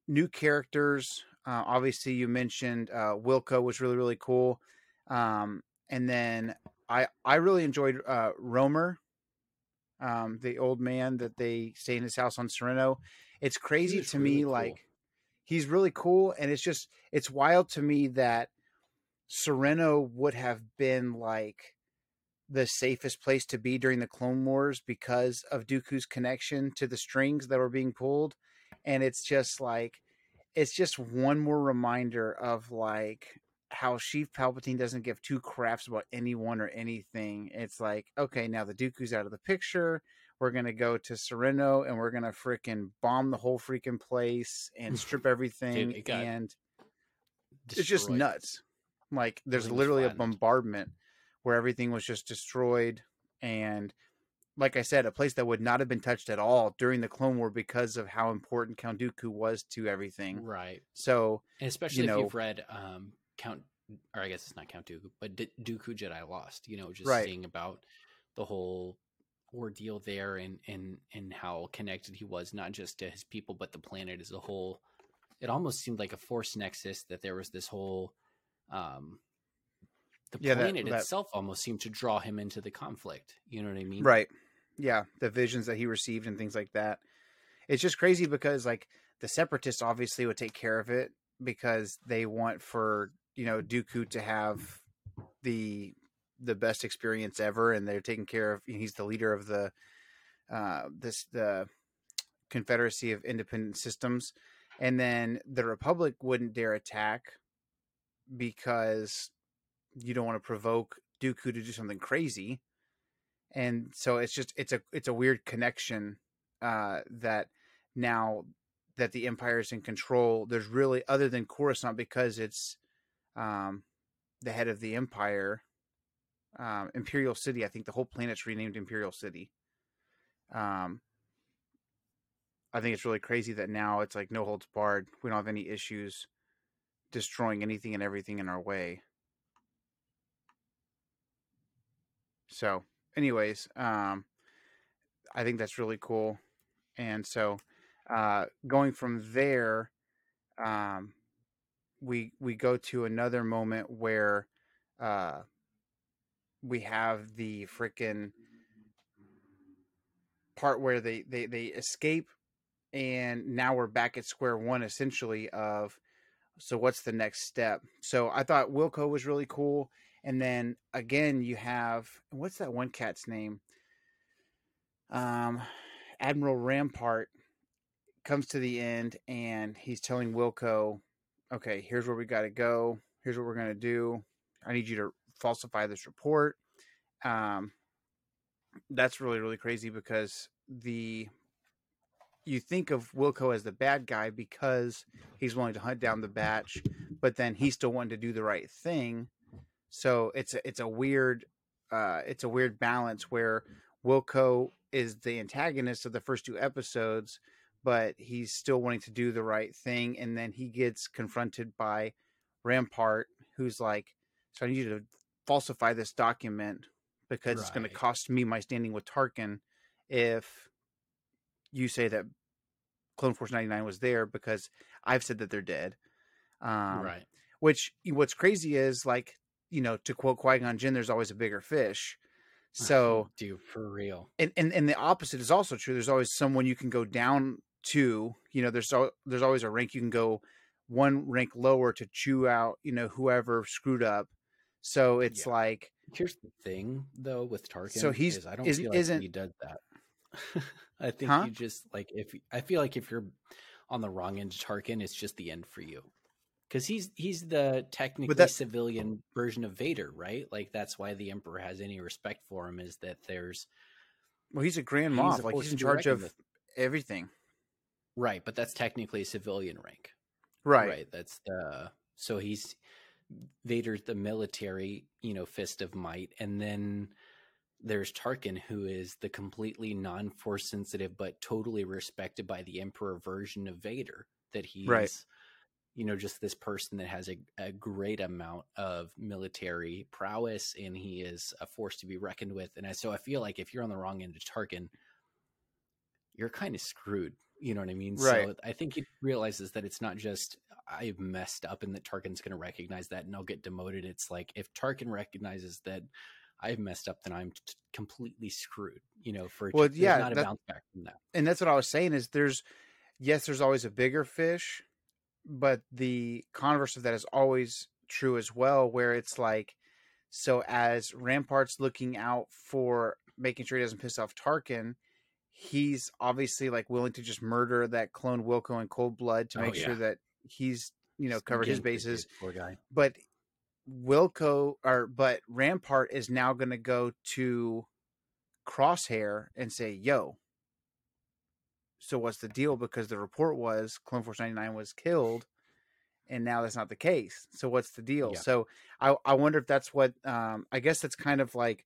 new characters. Uh, obviously, you mentioned uh, Wilco was really really cool, um, and then I I really enjoyed uh, Romer, um, the old man that they stay in his house on Serenno. It's crazy to really me, cool. like he's really cool, and it's just it's wild to me that Serenno would have been like the safest place to be during the Clone Wars because of Dooku's connection to the strings that were being pulled. And it's just like, it's just one more reminder of like how Sheev Palpatine doesn't give two craps about anyone or anything. It's like, okay, now the Dooku's out of the picture. We're going to go to Serenno and we're going to freaking bomb the whole freaking place and strip everything. it got and it's just nuts. Like there's literally a bombardment where everything was just destroyed and like I said, a place that would not have been touched at all during the Clone War because of how important Count Dooku was to everything. Right. So And especially know- if you've read um, Count, or I guess it's not Count Dooku, but D- Dooku Jedi Lost. You know, just Right. seeing about the whole ordeal there and and and how connected he was, not just to his people, but the planet as a whole. It almost seemed like a force nexus that there was this whole. Um, the Yeah, that- planet that- itself almost seemed to draw him into the conflict. You know what I mean? Right. Yeah, the visions that he received and things like that. It's just crazy because like the separatists obviously would take care of it because they want for, you know, Dooku to have the the best experience ever and they're taking care of he's the leader of the uh this the Confederacy of Independent Systems and then the Republic wouldn't dare attack because you don't want to provoke Dooku to do something crazy and so it's just it's a it's a weird connection uh that now that the empire is in control there's really other than coruscant because it's um the head of the empire um imperial city i think the whole planet's renamed imperial city. Um i think it's really crazy that now it's like no holds barred. We don't have any issues destroying anything and everything in our way. So anyways, um, I think that's really cool. And so, uh, going from there, um, we we go to another moment where, uh, we have the freaking part where they they they escape, and now we're back at square one essentially of. So what's the next step? So I thought Wilco was really cool. And then again, you have what's that one cat's name? Um, Admiral Rampart comes to the end and he's telling Wilco, "Okay, here's where we got to go. Here's what we're gonna do. I need you to falsify this report." Um, that's really really crazy because the you think of Wilco as the bad guy because he's willing to hunt down the batch, but then he's still wanting to do the right thing. So it's a, it's a weird uh, it's a weird balance where Wilco is the antagonist of the first two episodes, but he's still wanting to do the right thing, and then he gets confronted by Rampart, who's like, "So I need you to falsify this document because it's going to cost me my standing with Tarkin if you say that Clone Force 99 was there because I've said that they're dead. Um, right. Which what's crazy is like, you know, to quote Qui Gon Jinn, there's always a bigger fish. So, dude, for real. and, and and the opposite is also true. There's always someone you can go down to. You know, there's al- there's always a rank you can go one rank lower to chew out. You know, whoever screwed up. So it's Yeah. like Here's the thing, though, with Tarkin. So he's- is I don't is- feel like he does that. I think Huh? you just like if I feel like if you're on the wrong end of Tarkin, it's just the end for you. Because he's he's the technically that- civilian version of Vader, right? Like that's why the Emperor has any respect for him is that there's well, he's a Grand He's Moff. Like he's in charge of everything. right, but that's technically a civilian rank. Right. Right. That's the so he's Vader's the military, you know, fist of might, and then there's Tarkin, who is the completely non-force sensitive but totally respected by the Emperor version of Vader. That he's, Right. you know, just this person that has a, a great amount of military prowess, and he is a force to be reckoned with. And I, so I feel like if you're on the wrong end of Tarkin, you're kind of screwed. You know what I mean? Right. So I think he realizes that it's not just I've messed up and that Tarkin's going to recognize that and I'll get demoted. It's like if Tarkin recognizes that I've messed up, then I'm t- completely screwed. You know, for Well, yeah, not a that- bounce back from that. and that's what I was saying is there's yes, there's always a bigger fish, but the converse of that is always true as well, where it's like so as Rampart's looking out for making sure he doesn't piss off Tarkin, he's obviously like willing to just murder that clone Wilco in cold blood to Oh, make sure that he's you know covered his bases. Poor guy. But Wilco or but Rampart is now gonna go to Crosshair and say, yo, so what's the deal? Because the report was Clone Force 99 was killed, and now that's not the case. So what's the deal? Yeah. So I, I wonder if that's what um, I guess that's kind of like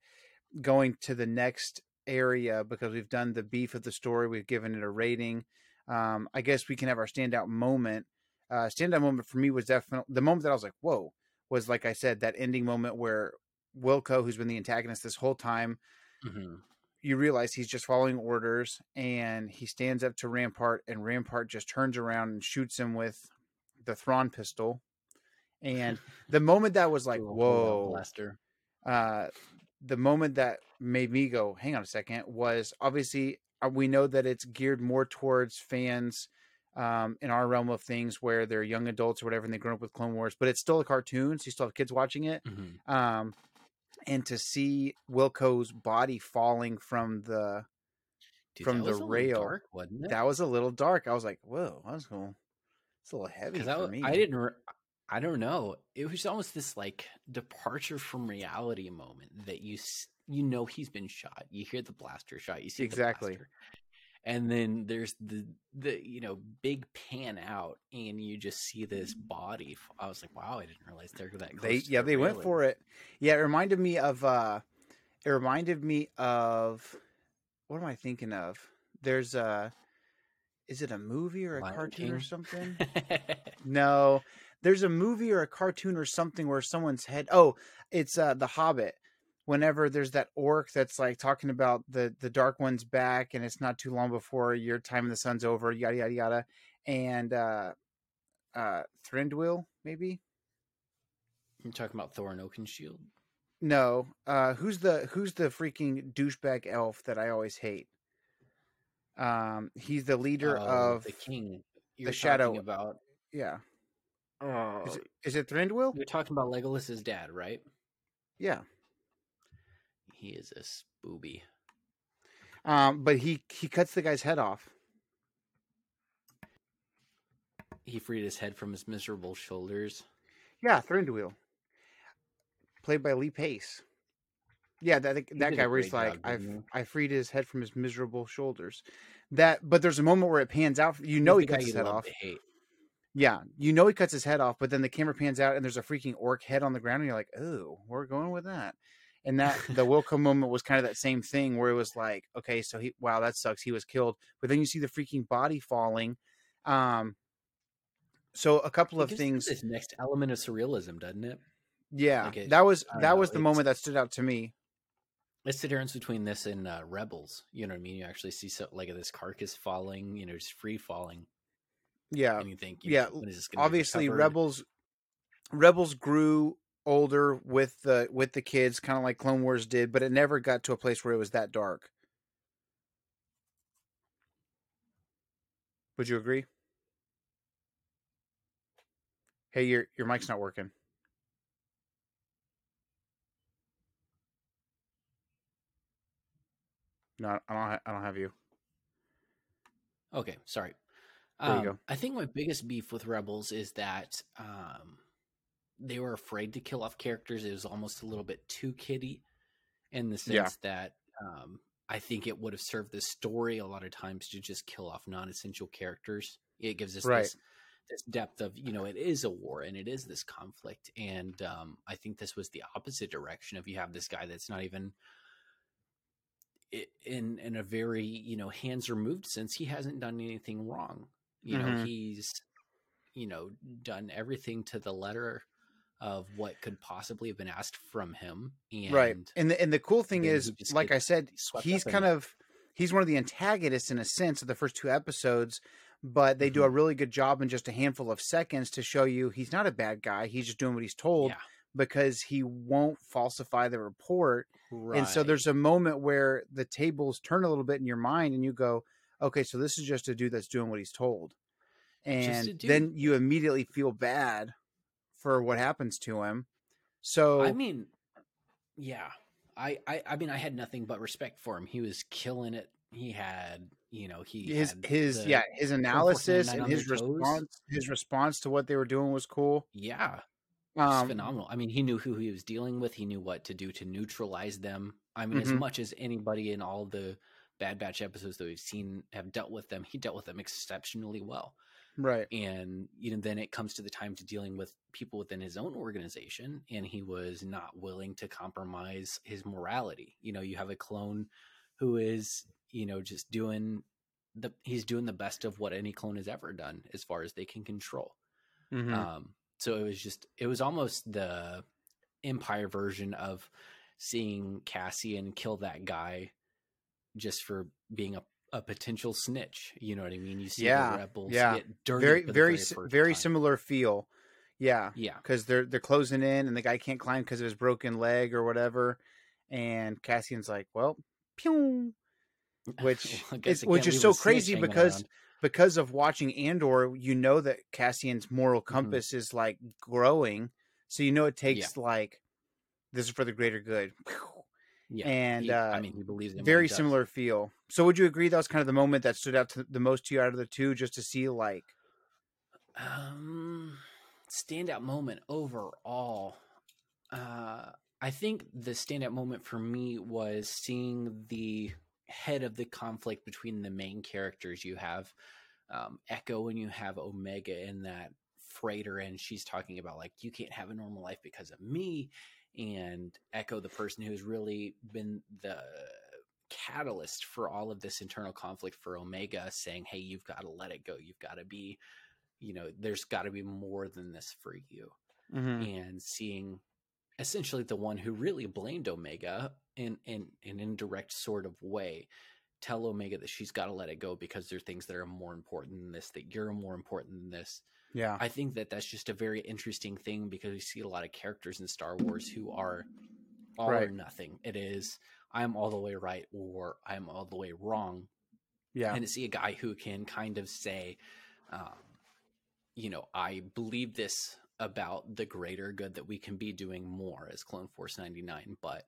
going to the next area because we've done the beef of the story, we've given it a rating. Um, I guess we can have our standout moment. Uh, standout moment for me was definitely the moment that I was like, whoa, was like I said, that ending moment where Wilco, who's been the antagonist this whole time, Mhm. you realize he's just following orders and he stands up to Rampart and Rampart just turns around and shoots him with the Thrawn pistol. And the moment that was like, whoa, blaster. uh, the moment that made me go, hang on a second, was obviously uh, we know that it's geared more towards fans um, in our realm of things where they're young adults or whatever and they grow up with Clone Wars, but it's still a cartoon, so you still have kids watching it Mhm. um, and to see Wilco's body falling from the Dude, from the was a little rail, dark, that was a little dark. I was like, "Whoa, that was cool." It's a little heavy for I, me. I didn't re- i don't know it was almost this like departure from reality moment that you s- you know he's been shot you hear the blaster shot you see the Exactly. And then there's the the you know big pan out and you just see this body i was like wow i didn't realize they're that close They yeah, the they went for it. Yeah, it reminded me of uh it reminded me of what am I thinking of? There's a is it a movie or a Lion cartoon or something? No, there's a movie or a cartoon or something where someone's head. Oh, it's uh, The Hobbit. Whenever there's that orc that's like talking about the the Dark One's back, and it's not too long before your time in the sun's over, yada yada yada, and uh, uh, Thranduil maybe. you're talking about thorin oakenshield No, uh, who's the who's the freaking douchebag elf that I always hate? Um, he's the leader Oh, of the king you're shadow- about yeah. oh, Is it, is it Thranduil? you're talking about legolas's dad right Yeah. He is a spooby Um, but he he cuts the guy's head off. he freed his head from his miserable shoulders. Yeah, Thranduil. Played by Lee Pace. Yeah, that that guy where he's like, I didn't I freed his head from his miserable shoulders. That, but there's a moment where it pans out. You know, he He's the guy cuts his head off. Yeah, you know he cuts his head off, but then the camera pans out and there's a freaking orc head on the ground, and you're like, oh, we're going with that. And that the Wilco moment was kind of that same thing where it was like, okay, so he, wow, that sucks, he was killed. But then you see the freaking body falling. Um, so a couple of things, This next element of surrealism, doesn't it? yeah, like it- that was that know, was the moment that stood out to me. It's the difference between this and uh, Rebels. You know what I mean? You actually see so, like this carcass falling, you know, just free falling, Yeah, and you think, you yeah, know, when is this gonna obviously rebels rebels grew older with the with the kids kind of like clone wars did but it never got to a place where it was that dark would you agree hey your your mic's not working no i don't ha- i don't have you Okay, sorry. There you Um, go. I think my biggest beef with Rebels is that um, they were afraid to kill off characters. It was almost a little bit too kiddie in the sense Yeah. that um, I think it would have served the story a lot of times to just kill off non-essential characters. It gives us Right. this this depth of you know it is a war and it is this conflict, and um, I think this was the opposite direction of you have this guy that's not even in in a very you know hands removed sense he hasn't done anything wrong you know Mhm. he's you know done everything to the letter of what could possibly have been asked from him and right and the and the cool thing is like i said he's kind it. of he's one of the antagonists in a sense of the first two episodes but they do a mm-hmm. really good job in just a handful of seconds to show you he's not a bad guy he's just doing what he's told yeah. because he won't falsify the report and so there's a moment where the tables turn a little bit in your mind and you go okay so this is just a dude that's doing what he's told and then you immediately feel bad for what happens to him so I mean, yeah, I, I, I mean, I had nothing but respect for him. He was killing it. He had, you know, he his his the- yeah his analysis and his response his response to what they were doing was cool yeah, It's um phenomenal. I mean, he knew who he was dealing with. He knew what to do to neutralize them. I mean, as Mhm. much as anybody in all the Bad Batch episodes that we've seen have dealt with them, he dealt with them exceptionally well. Right And you know, then it comes to the time to dealing with people within his own organization, and he was not willing to compromise his morality. You know, you have a clone who is, you know, just doing the he's doing the best of what any clone has ever done as far as they can control. Mhm. Um, so it was just it was almost the Empire version of seeing Cassian kill that guy just for being a, a potential snitch. You know what I mean? You see Yeah, the rebels yeah. get dirty very very very, similar feel yeah Yeah, because they're they're closing in and the guy can't climb because of his broken leg or whatever and cassian's like well pew which guess is which is so crazy because around. because of watching andor you know that cassian's moral Mm-hmm. compass is like growing so you know it takes like this is for the greater good yeah, and, he- uh, I mean, he believes in very similar feel so would you agree that was kind of the moment that stood out to the most to you out of the two just to see like Um, standout moment overall. Uh, I think the standout moment for me was seeing the head of the conflict between the main characters. You have um, Echo and you have Omega in that freighter, and she's talking about like you can't have a normal life because of me. And Echo, the person who's really been the catalyst for all of this internal conflict for Omega, saying, "Hey, you've got to let it go. You've got to be." you know there's got to be more than this for you mhm, and seeing essentially the one who really blamed omega in in an indirect sort of way tell omega that she's got to let it go because there are things that are more important than this that you're more important than this yeah i think that that's just a very interesting thing because we see a lot of characters in star wars who are all or nothing it is i'm all the way right or i'm all the way wrong yeah and to see a guy who can kind of say, um, you know, I believe this about the greater good that we can be doing more as Clone Force 99, but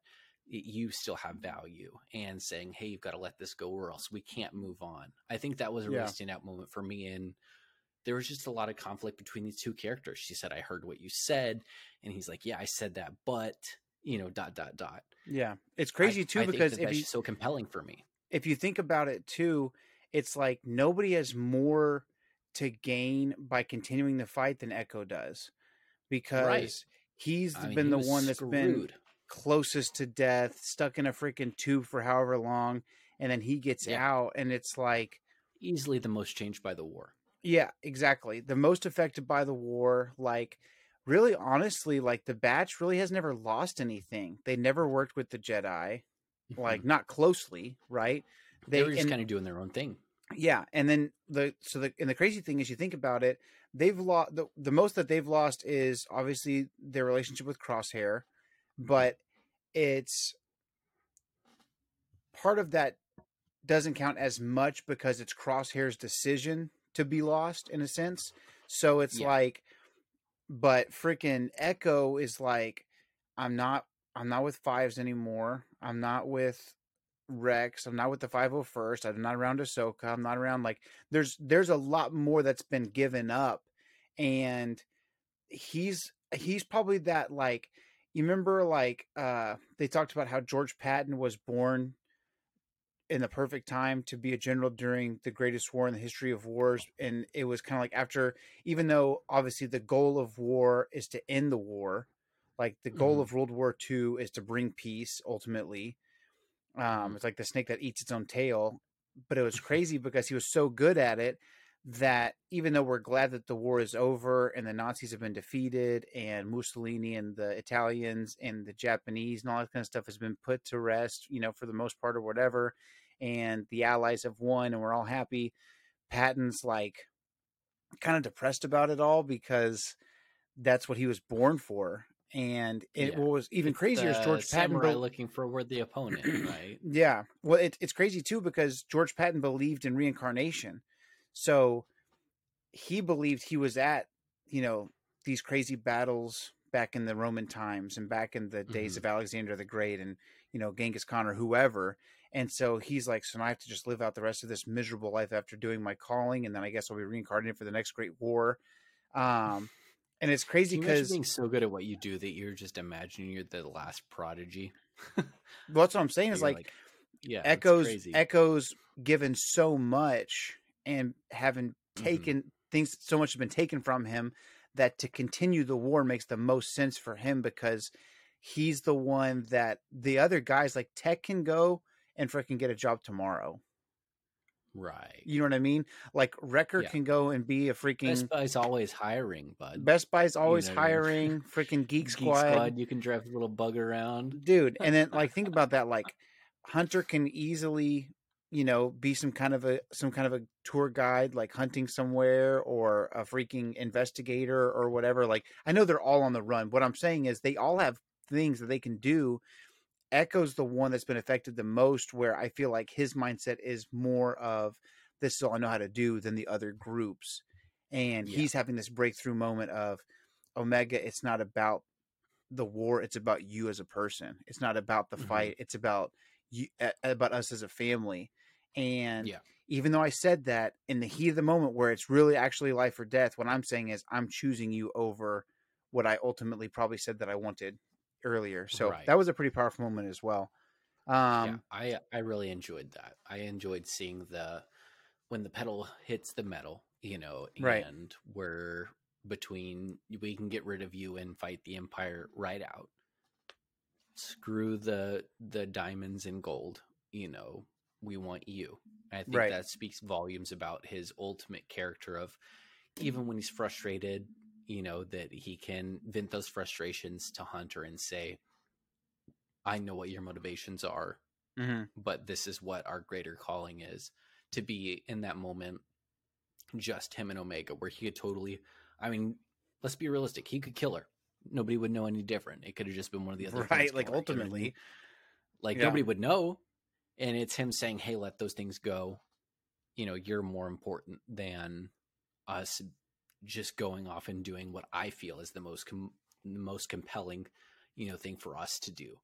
it, you still have value and saying, hey, you've got to let this go or else we can't move on. I think that was a really Yeah. standout moment for me. And there was just a lot of conflict between these two characters. She said, I heard what you said. And he's like, yeah, I said that, but you know, dot dot dot. Yeah, it's crazy I- too I because that if you so compelling for me. if you think about it too, it's like nobody has more to gain by continuing the fight than Echo does, because he's I mean, been he the one that's been closest to death, stuck in a freaking tube for however long, and then he gets Yeah. out, and it's like, easily the most changed by the war. Yeah, exactly, the most affected by the war. Like, really, honestly, like the Batch really has never lost anything. They never worked with the Jedi, like mm-hmm. not closely, right? they, were just and- kind of doing their own thing. Yeah, and then the so the and the crazy thing is, you think about it, they've lost the the most that they've lost is obviously their relationship with Crosshair, mm-hmm. but it's part of that doesn't count as much because it's Crosshair's decision to be lost in a sense. So it's Yeah. like, but freaking Echo is like, I'm not, I'm not with fives anymore. I'm not with Rex. I'm not with the 501st. I'm not around Ahsoka. I'm not around like there's there's a lot more that's been given up, and he's he's probably that like you remember like uh they talked about how George Patton was born in the perfect time to be a general during the greatest war in the history of wars and it was kind of like after even though obviously the goal of war is to end the war like the goal Mhm. of world war ii is to bring peace ultimately um Mhm. it's like the snake that eats its own tail but it was crazy because he was so good at it that even though we're glad that the war is over and the Nazis have been defeated and Mussolini and the Italians and the Japanese and all that kind of stuff has been put to rest, you know, for the most part or whatever, and the Allies have won and we're all happy, Patton's like kind of depressed about it all because that's what he was born for. And it Yeah. what was even It's crazier is the George Patton. bel- looking for a worthy opponent, right? yeah. Well, it, it's crazy too because George Patton believed in reincarnation. So he believed he was at, you know, these crazy battles back in the Roman times and back in the days Mhm. of Alexander the Great and, you know, Genghis Khan or whoever. And so he's like, so now I have to just live out the rest of this miserable life after doing my calling. And then I guess I'll be reincarnated for the next great war. Um, and it's crazy Can you imagine because being so good at what you do that you're just imagining you're the last prodigy. well, that's what I'm saying Is you're like, yeah, echoes echoes given so much and having Mhm. taken things so much has been taken from him that to continue the war makes the most sense for him because he's the one that the other guys like Tech can go and freaking get a job tomorrow. right. You know what I mean? Like Wrecker Yeah. can go and be a freaking Best Buy's always hiring, bud. Best Buy's always know what I mean? hiring freaking Geek Squad. Geek Squad. you can drive a little bug around. dude and then like think about that like hunter can easily you know be some kind of a some kind of a tour guide like hunting somewhere or a freaking investigator or whatever like i know they're all on the run what i'm saying is they all have things that they can do echo's the one that's been affected the most where i feel like his mindset is more of this is all i know how to do than the other groups and Yeah. he's having this breakthrough moment of omega it's not about the war it's about you as a person it's not about the Mhm. fight it's about you about us as a family and Yeah. even though i said that in the heat of the moment where it's really actually life or death what i'm saying is i'm choosing you over what i ultimately probably said that i wanted earlier so Right. that was a pretty powerful moment as well um yeah, I I really enjoyed that. I enjoyed seeing the when the pedal hits the metal, you know, and Right. we're between we can get rid of you and fight the empire right out. Screw the the diamonds and gold, you know. We want you. And I think Right. that speaks volumes about his ultimate character of even when he's frustrated, you know, that he can vent those frustrations to Hunter and say, I know what your motivations are mhm. but this is what our greater calling is. To be in that moment just him and omega where he could totally i mean let's be realistic he could kill her. Nobody would know any different. It could have just been one of the other right like killing her, you know what I ultimately. like Yeah. nobody would know and it's him saying hey let those things go. You know you're more important than us just going off and doing what i feel is the most com- the most compelling you know thing for us to do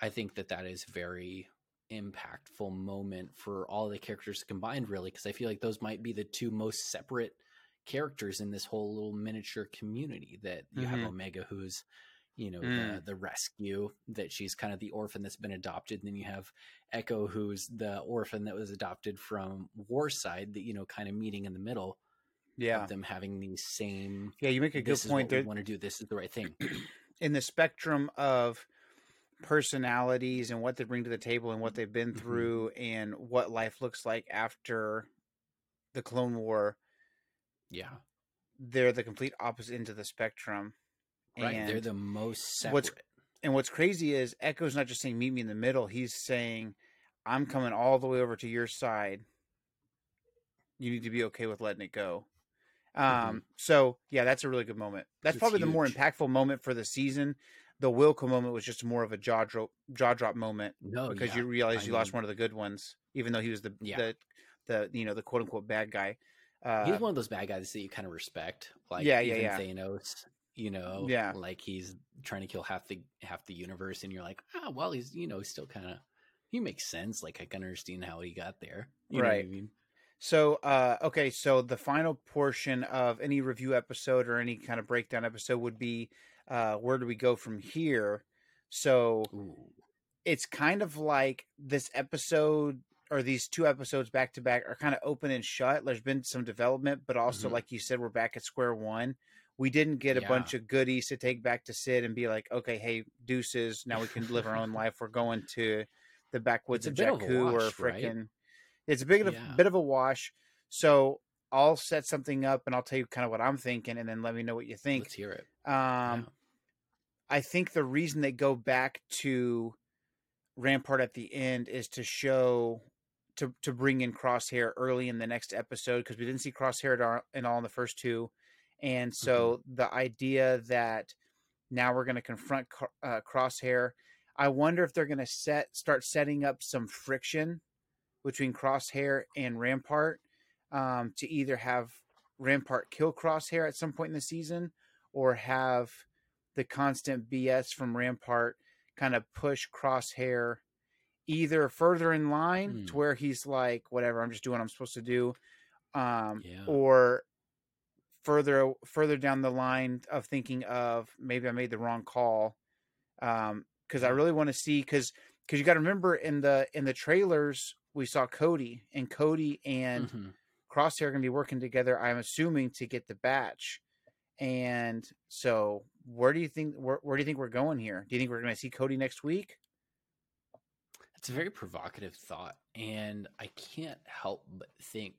i think that that is very impactful moment for all the characters combined really because i feel like those might be the two most separate characters in this whole little miniature community that you have Mhm. omega who's you know, Mm. the the rescue that she's kind of the orphan that's been adopted. And then you have Echo, who's the orphan that was adopted from Warside, that you know, kind of meeting in the middle Yeah. of them having the same. Yeah, you make a good point They want to do. This is the right thing. in the spectrum of personalities and what they bring to the table and what they've been Mhm. through and what life looks like after the Clone War, Yeah, they're the complete opposite end of the spectrum. right. And They're the most separate. what's- and what's crazy is Echo's not just saying meet me in the middle. He's saying I'm coming all the way over to your side. You need to be okay with letting it go. Um, so yeah, that's a really good moment. That's It's probably the more impactful moment for the season. The Wilco moment was just more of a jaw drop jaw drop moment no, because yeah. you realize I you lost mean- one of the good ones, even though he was the Yeah. the the you know the quote unquote bad guy. Uh, he's one of those bad guys that you kind of respect. Like Yeah, yeah, yeah. Thanos, you know, Yeah. like he's trying to kill half the half the universe, and you're like, oh well, he's you know he's still kind of he makes sense. Like I can understand how he got there. You know what I Right. mean? So, uh, okay, so the final portion of any review episode or any kind of breakdown episode would be uh, where do we go from here? So Ooh. it's kind of like this episode or these two episodes back to back are kind of open and shut. There's been some development, but also, Mhm. like you said, we're back at square one. We didn't get a Yeah. bunch of goodies to take back to Cid and be like, okay, hey, deuces, now we can live our own life. We're going to the backwoods It's of bit of Jakku or wash, right? It's a bit of Yeah. bit of a wash. So I'll set something up and I'll tell you kind of what I'm thinking, and then let me know what you think. Let's hear it. Um, Yeah. I think the reason they go back to Rampart at the end is to show to to bring in Crosshair early in the next episode because we didn't see Crosshair at all, in all in the first two, and so the idea that now we're going to confront uh, Crosshair. I wonder if they're going to set start setting up some friction between Crosshair and Rampart um, to either have Rampart kill Crosshair at some point in the season or have the constant BS from Rampart kind of push Crosshair either further in line Hmm. to where he's like, whatever, I'm just doing what I'm supposed to do, um, Yeah. or further further down the line of thinking of maybe I made the wrong call, because I really want to see because because you got to remember in the in the trailers we saw Cody and Cody and Mhm. Crosshair are going to be working together. I'm assuming to get the batch. And so, where do you think where, where do you think we're going here? Do you think we're going to see Cody next week? It's a very provocative thought, and I can't help but think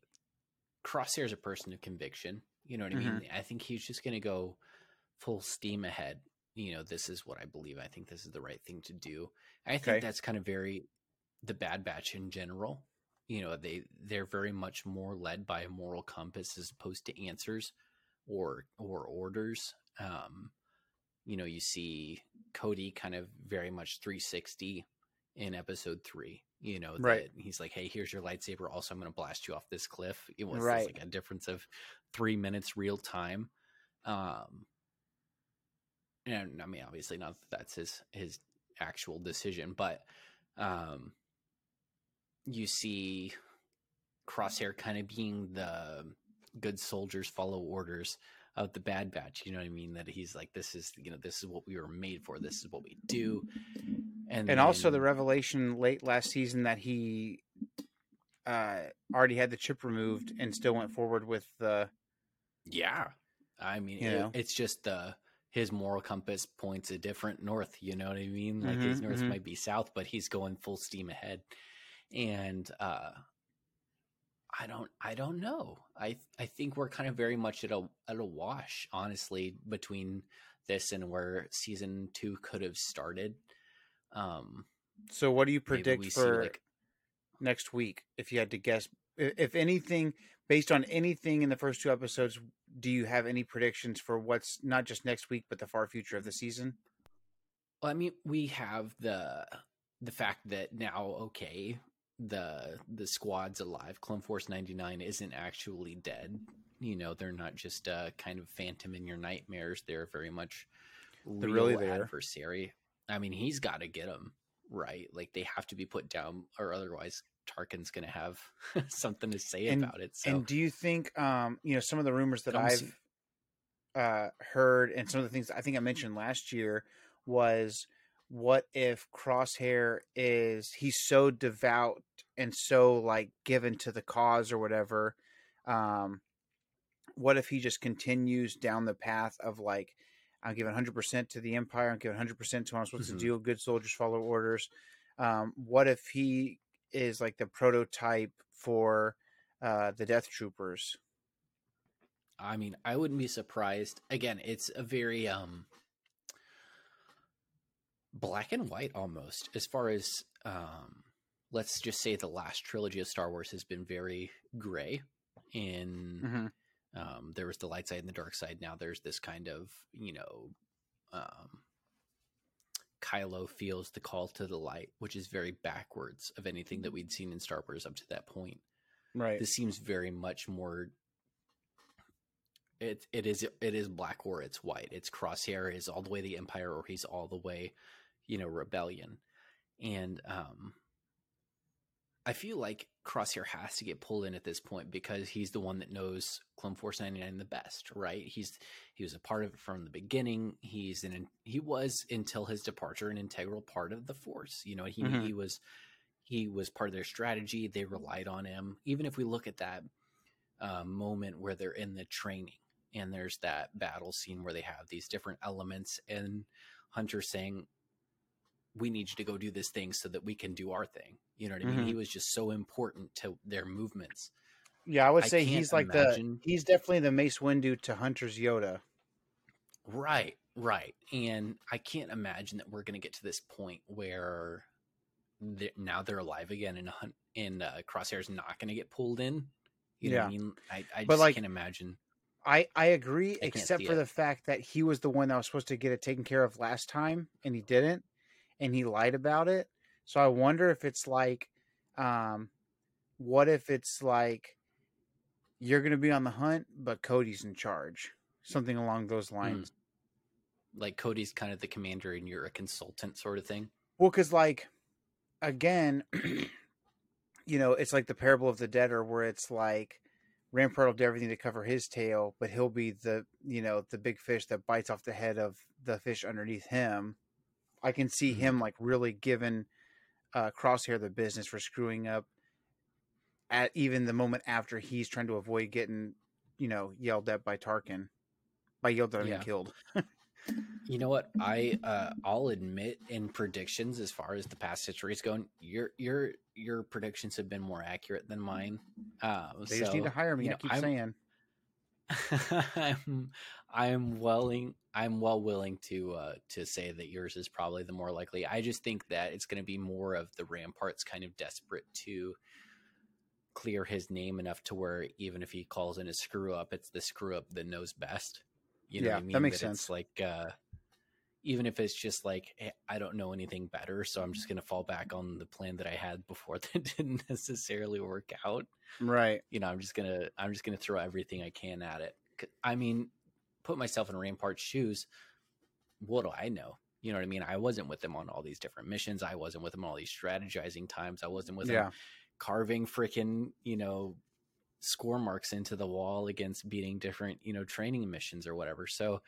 Crosshair is a person of conviction. You know what I mean? Mm-hmm. I think he's just going to go full steam ahead. You know, this is what I believe. I think this is the right thing to do. I think Okay. that's kind of very the Bad Batch in general. You know, they they're very much more led by a moral compass as opposed to answers or or orders. Um, you know, you see Cody kind of very much 360 in episode three. You know, Right. that he's like, "Hey, here's your lightsaber. Also, I'm going to blast you off this cliff." It was Right. like a difference of three minutes real time. Um, and I mean, obviously, not that that's his his actual decision, but um, you see Crosshair kind of being the good soldiers follow orders of the Bad Batch. You know what I mean? That he's like, this is you know, this is what we were made for. This is what we do. And And also the revelation late last season that he uh, already had the chip removed and still went forward with the Yeah. I mean, it- it's just the his moral compass points a different north. You know what I mean? Like his Mhm, north mhm. might be south, but he's going full steam ahead. And uh I don't I don't know. I I think we're kind of very much at a at a wash, honestly, between this and where season two could have started. Um So, what do you predict we for like next week? If you had to guess, if anything, based on anything in the first two episodes, do you have any predictions for what's not just next week but the far future of the season? Well, I mean, we have the the fact that now, okay, the the squad's alive. Clone Force ninety nine isn't actually dead. You know, they're not just a kind of phantom in your nightmares. They're very much They're real really there. adversary. I mean, he's got to get them right. Like they have to be put down, or otherwise Tarkin's going to have something to say And- about it. So And do you think, um, you know, some of the rumors that I've uh, heard, and some of the things I think I mentioned last year was what if Crosshair is he's so devout and so like given to the cause or whatever. Um, what if he just continues down the path of like I'm giving 100% to the Empire, I'm giving 100% to what I'm supposed Mhm. to do. Good soldiers follow orders. Um, what if he is like the prototype for uh, the Death Troopers? I mean, I wouldn't be surprised. Again, it's a very um black and white almost as far as um let's just say the last trilogy of Star Wars has been very gray in Mm-hmm. um there was the light side and the dark side. Now there's this kind of you know um Kylo feels the call to the light which is very backwards of anything that we'd seen in Star Wars up to that point. Right. this seems very much more it it is it is black or it's white. It's crosshair is all the way the empire or he's all the way you know rebellion. And um i feel like crosshair has to get pulled in at this point because he's the one that knows clone force 99 the best right? He's he was a part of it from the beginning. He's an he was until his departure an integral part of the force. You know he Mhm. he was he was part of their strategy. They relied on him. Even if we look at that uh, moment where they're in the training and there's that battle scene where they have these different elements and hunter saying we need you to go do this thing so that we can do our thing. You know what i mean? Mhm. he was just so important to their movements. Yeah, I would say can't he's like imagine- the he's definitely the Mace Windu to Hunter's Yoda. right right. And i can't imagine that we're going to get to this point where they now they're alive again and hunt and uh, crosshair's not going to get pulled in. You know what i mean? I, I But, just like, can't imagine. I I agree, can't except for it. the fact that he was the one that was supposed to get it taken care of last time, and he didn't, and he lied about it. So I wonder if it's like, um, what if it's like you're going to be on the hunt, but Cody's in charge, something along those lines. like cody's kind of the commander and you're a consultant sort of thing Well, because like again, you know, it's like the parable of the debtor, where it's like Rampart will do everything to cover his tail, but he'll be the you know the big fish that bites off the head of the fish underneath him. I can see Mhm. him like really giving uh, Crosshair the business for screwing up at even the moment after he's trying to avoid getting you know yelled at by Tarkin, by yelled at Yeah. killed. You know what? I uh, I'll admit in predictions as far as the past histories go, your your your predictions have been more accurate than mine. Uh, They just need to hire me. you I keep I'm- saying. I'm I'm willing I'm well willing to uh, to say that yours is probably the more likely. I just think that it's going to be more of the Ramparts kind of desperate to clear his name enough to where even if he calls in a screw up, it's the screw up that knows best. You know Yeah, what I that mean? makes It's sense. like uh, even if it's just like "Hey, I don't know anything better, so I'm just going to fall back on the plan that I had before that didn't necessarily work out Right. you know, I'm just gonna I'm just gonna throw everything I can at it. I mean, put myself in Rampart's shoes. What do I know? You know what I mean? I wasn't with him on all these different missions. I wasn't with on all these strategizing times. I wasn't with Yeah. him carving freaking you know score marks into the wall against beating different you know training missions or whatever. So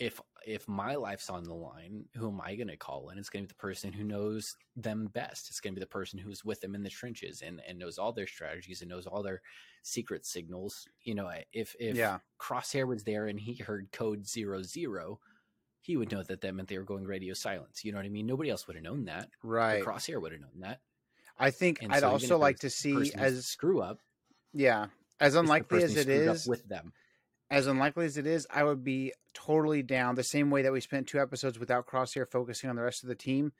if if my life's on the line, who am I going to call And It's going to be the person who knows them best. It's going to be the person who's with them in the trenches and, and knows all their strategies and knows all their secret signals. You know, if if Yeah. Crosshair was there and he heard code zero zero, he would know that that meant they were going radio silence. You know what I mean? Nobody else would have known that. Right. Crosshair would have known that. I think And I'd so also like to see as screw up, yeah, as unlikely as it is it screwed up with them. As unlikely as it is, I would be totally down. The same way that we spent two episodes without Crosshair focusing on the rest of the team.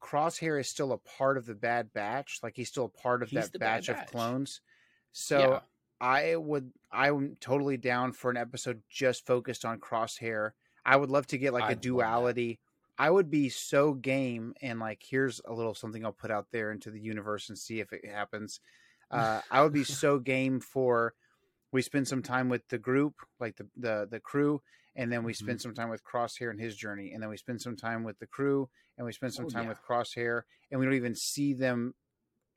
Crosshair is still a part of the Bad Batch, like he's still a part of He's that Bad batch of clones. So Yeah. I would, I'm totally down for an episode just focused on Crosshair. I would love to get like I'd a duality. I would be so game, and like here's a little something I'll put out there into the universe and see if it happens. Uh, I would be so game for we spend some time with the group, like the the the crew, and then we Mm-hmm. spend some time with Crosshair and his journey, and then we spend some time with the crew, and we spend some Oh, time yeah. with Crosshair, and we don't even see them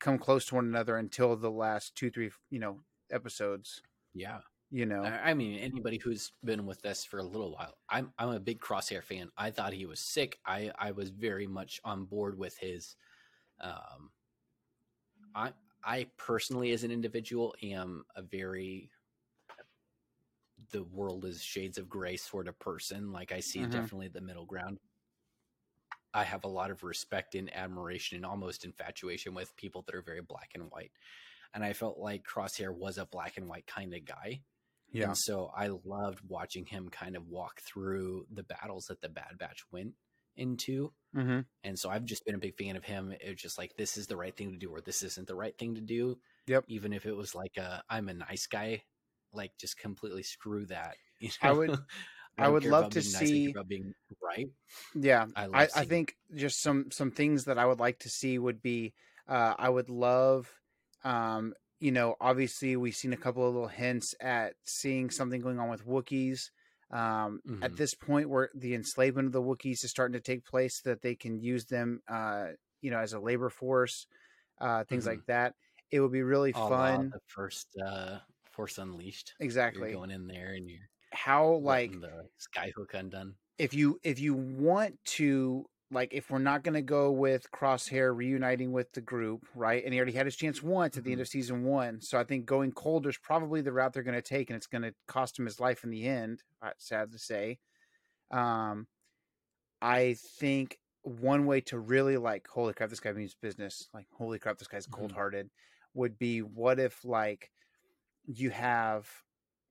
come close to one another until the last two, three, you know, episodes. Yeah. You know, I I mean, anybody who's been with us for a little while, I'm I'm a big Crosshair fan. I thought he was sick. I I was very much on board with his. Um, I I personally, as an individual, am a very the world is shades of gray sort of person. Like I see Mhm. definitely the middle ground. I have a lot of respect and admiration and almost infatuation with people that are very black and white. And I felt like Crosshair was a black and white kind of guy. yeah, And so I loved watching him kind of walk through the battles that the Bad Batch went into. hmm And so I've just been a big fan of him. It's just like this is the right thing to do, or this isn't the right thing to do. Yep. Even if it was like a I'm a nice guy, like just completely screw that. You I would- I don't would love to nice, see- being right. yeah. I I, I think just some some things that I would like to see would be uh, I would love um, you know obviously we've seen a couple of little hints at seeing something going on with Wookiees. Um, At Mhm. this point, where the enslavement of the Wookiees is starting to take place, so that they can use them, uh, you know, as a labor force, uh, things Mhm. like that. It would be really A la fun. the first uh, Force Unleashed. Exactly. You're going in there and you're How like the skyhook undone. if you if you want to like if we're not going to go with crosshair reuniting with the group right and he already had his chance once at the end Mhm. of season one so i think going colder is probably the route they're going to take and it's going to cost him his life in the end uh, sad to say um i think one way to really like holy crap this guy means business like holy crap this guy's Mhm. cold-hearted would be what if like you have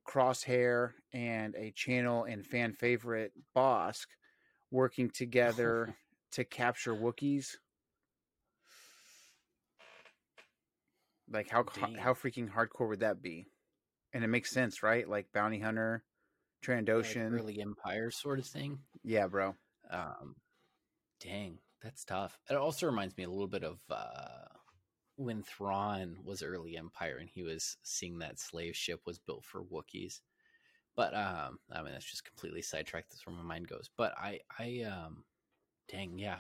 crosshair and a channel and fan favorite Bossk working together to capture wookiees like how Dang. how freaking hardcore would that be and it makes sense right like bounty hunter Like trandoshan early Empire sort of thing. yeah bro Um, dang, that's tough. It also reminds me a little bit of uh, when Thrawn was early Empire and he was seeing that slave ship was built for Wookiees. But um, I mean that's just completely sidetracked. That's where my mind goes. But I, I, um, dang, yeah,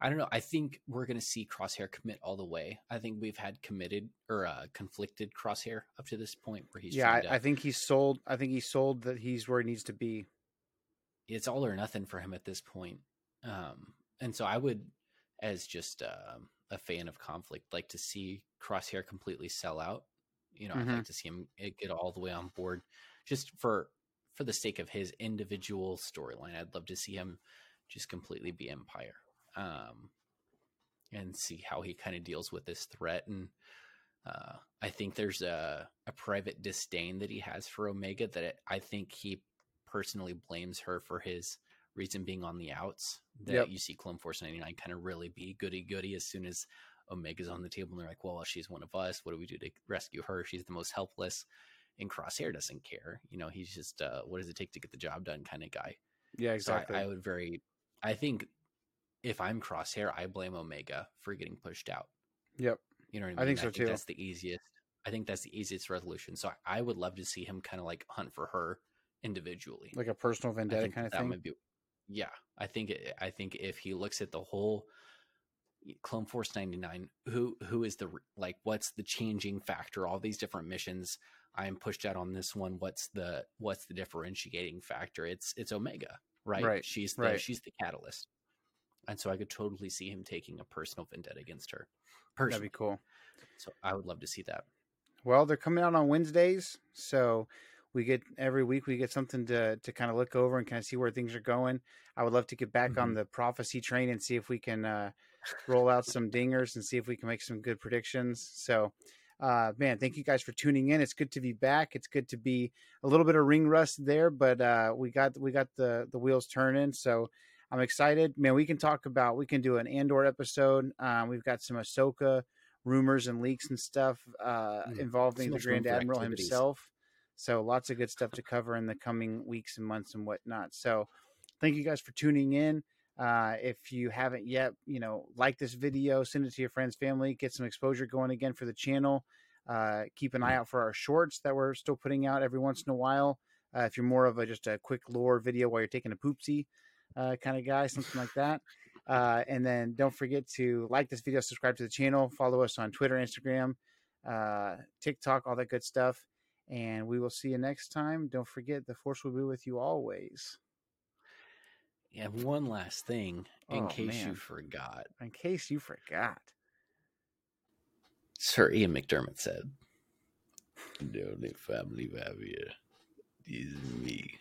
I don't know. I think we're gonna see Crosshair commit all the way. I think we've had committed or uh, conflicted Crosshair up to this point where he's yeah I, I think he's sold i think he's sold that he's where he needs to be it's all or nothing for him at this point. Um, and so I would, as just um a fan of conflict, like to see Crosshair completely sell out. You know, I'd Mhm. like to see him eh, get all the way on board, just for for the sake of his individual storyline. I'd love to see him just completely be Empire, um, and see how he kind of deals with this threat. And uh, I think there's a a private disdain that he has for Omega that I think he personally blames her for his reason being on the outs. That Yep. you see Clone Force 99 kind of really be goody goody as soon as Omega's on the table and they're like, well, she's one of us. What do we do to rescue her? She's the most helpless. And Crosshair doesn't care. You know, he's just, uh, what does it take to get the job done kind of guy. yeah So exactly I, I would very, I think if I'm Crosshair, I blame Omega for getting pushed out. yep You know what I mean? I think so, too. That's the easiest. I think that's the easiest resolution. So I would love to see him kind of like hunt for her individually. like a personal vendetta kind of that thing might be. Yeah, I think I think if he looks at the whole eh, Clone Force ninety nine, who who is the like what's the changing factor? All these different missions. I am pushed out on this one. What's the what's the differentiating factor? It's it's Omega, right? Right, She's the right. she's the catalyst, and so I could totally see him taking a personal vendetta against her. that'd be cool so I would love to see that. Well, they're coming out on Wednesdays, so we get every week we get something to to kind of look over and kind of see where things are going. I would love to get back on Mhm. the prophecy train and see if we can uh, roll out some dingers and see if we can make some good predictions. So, uh, man, thank you guys for tuning in. It's good to be back. It's good to be a little bit of ring rust there, but uh, we got we got the the wheels turning. So. I'm excited, man. We can talk about. We can do an Andor episode. Um, we've got some Ahsoka rumors and leaks and stuff uh, Mm. involving the Grand Admiral himself. So lots of good stuff to cover in the coming weeks and months and whatnot. So thank you guys for tuning in. Uh, if you haven't yet, you know, like this video, send it to your friends, family, get some exposure going again for the channel. Uh, keep an eye out for our shorts that we're still putting out every once in a while. Uh, if you're more of a just a quick lore video while you're taking a poopsie uh, kind of guy, something like that. Uh, and then don't forget to like this video, subscribe to the channel, follow us on Twitter, Instagram, uh, TikTok, all that good stuff. And we will see you next time. Don't forget, the force will be with you always. And one last thing, in Oh, case you forgot, In case you forgot. Sir Ian McDiarmid said, "The only family we have here is me."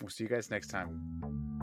We'll see you guys next time.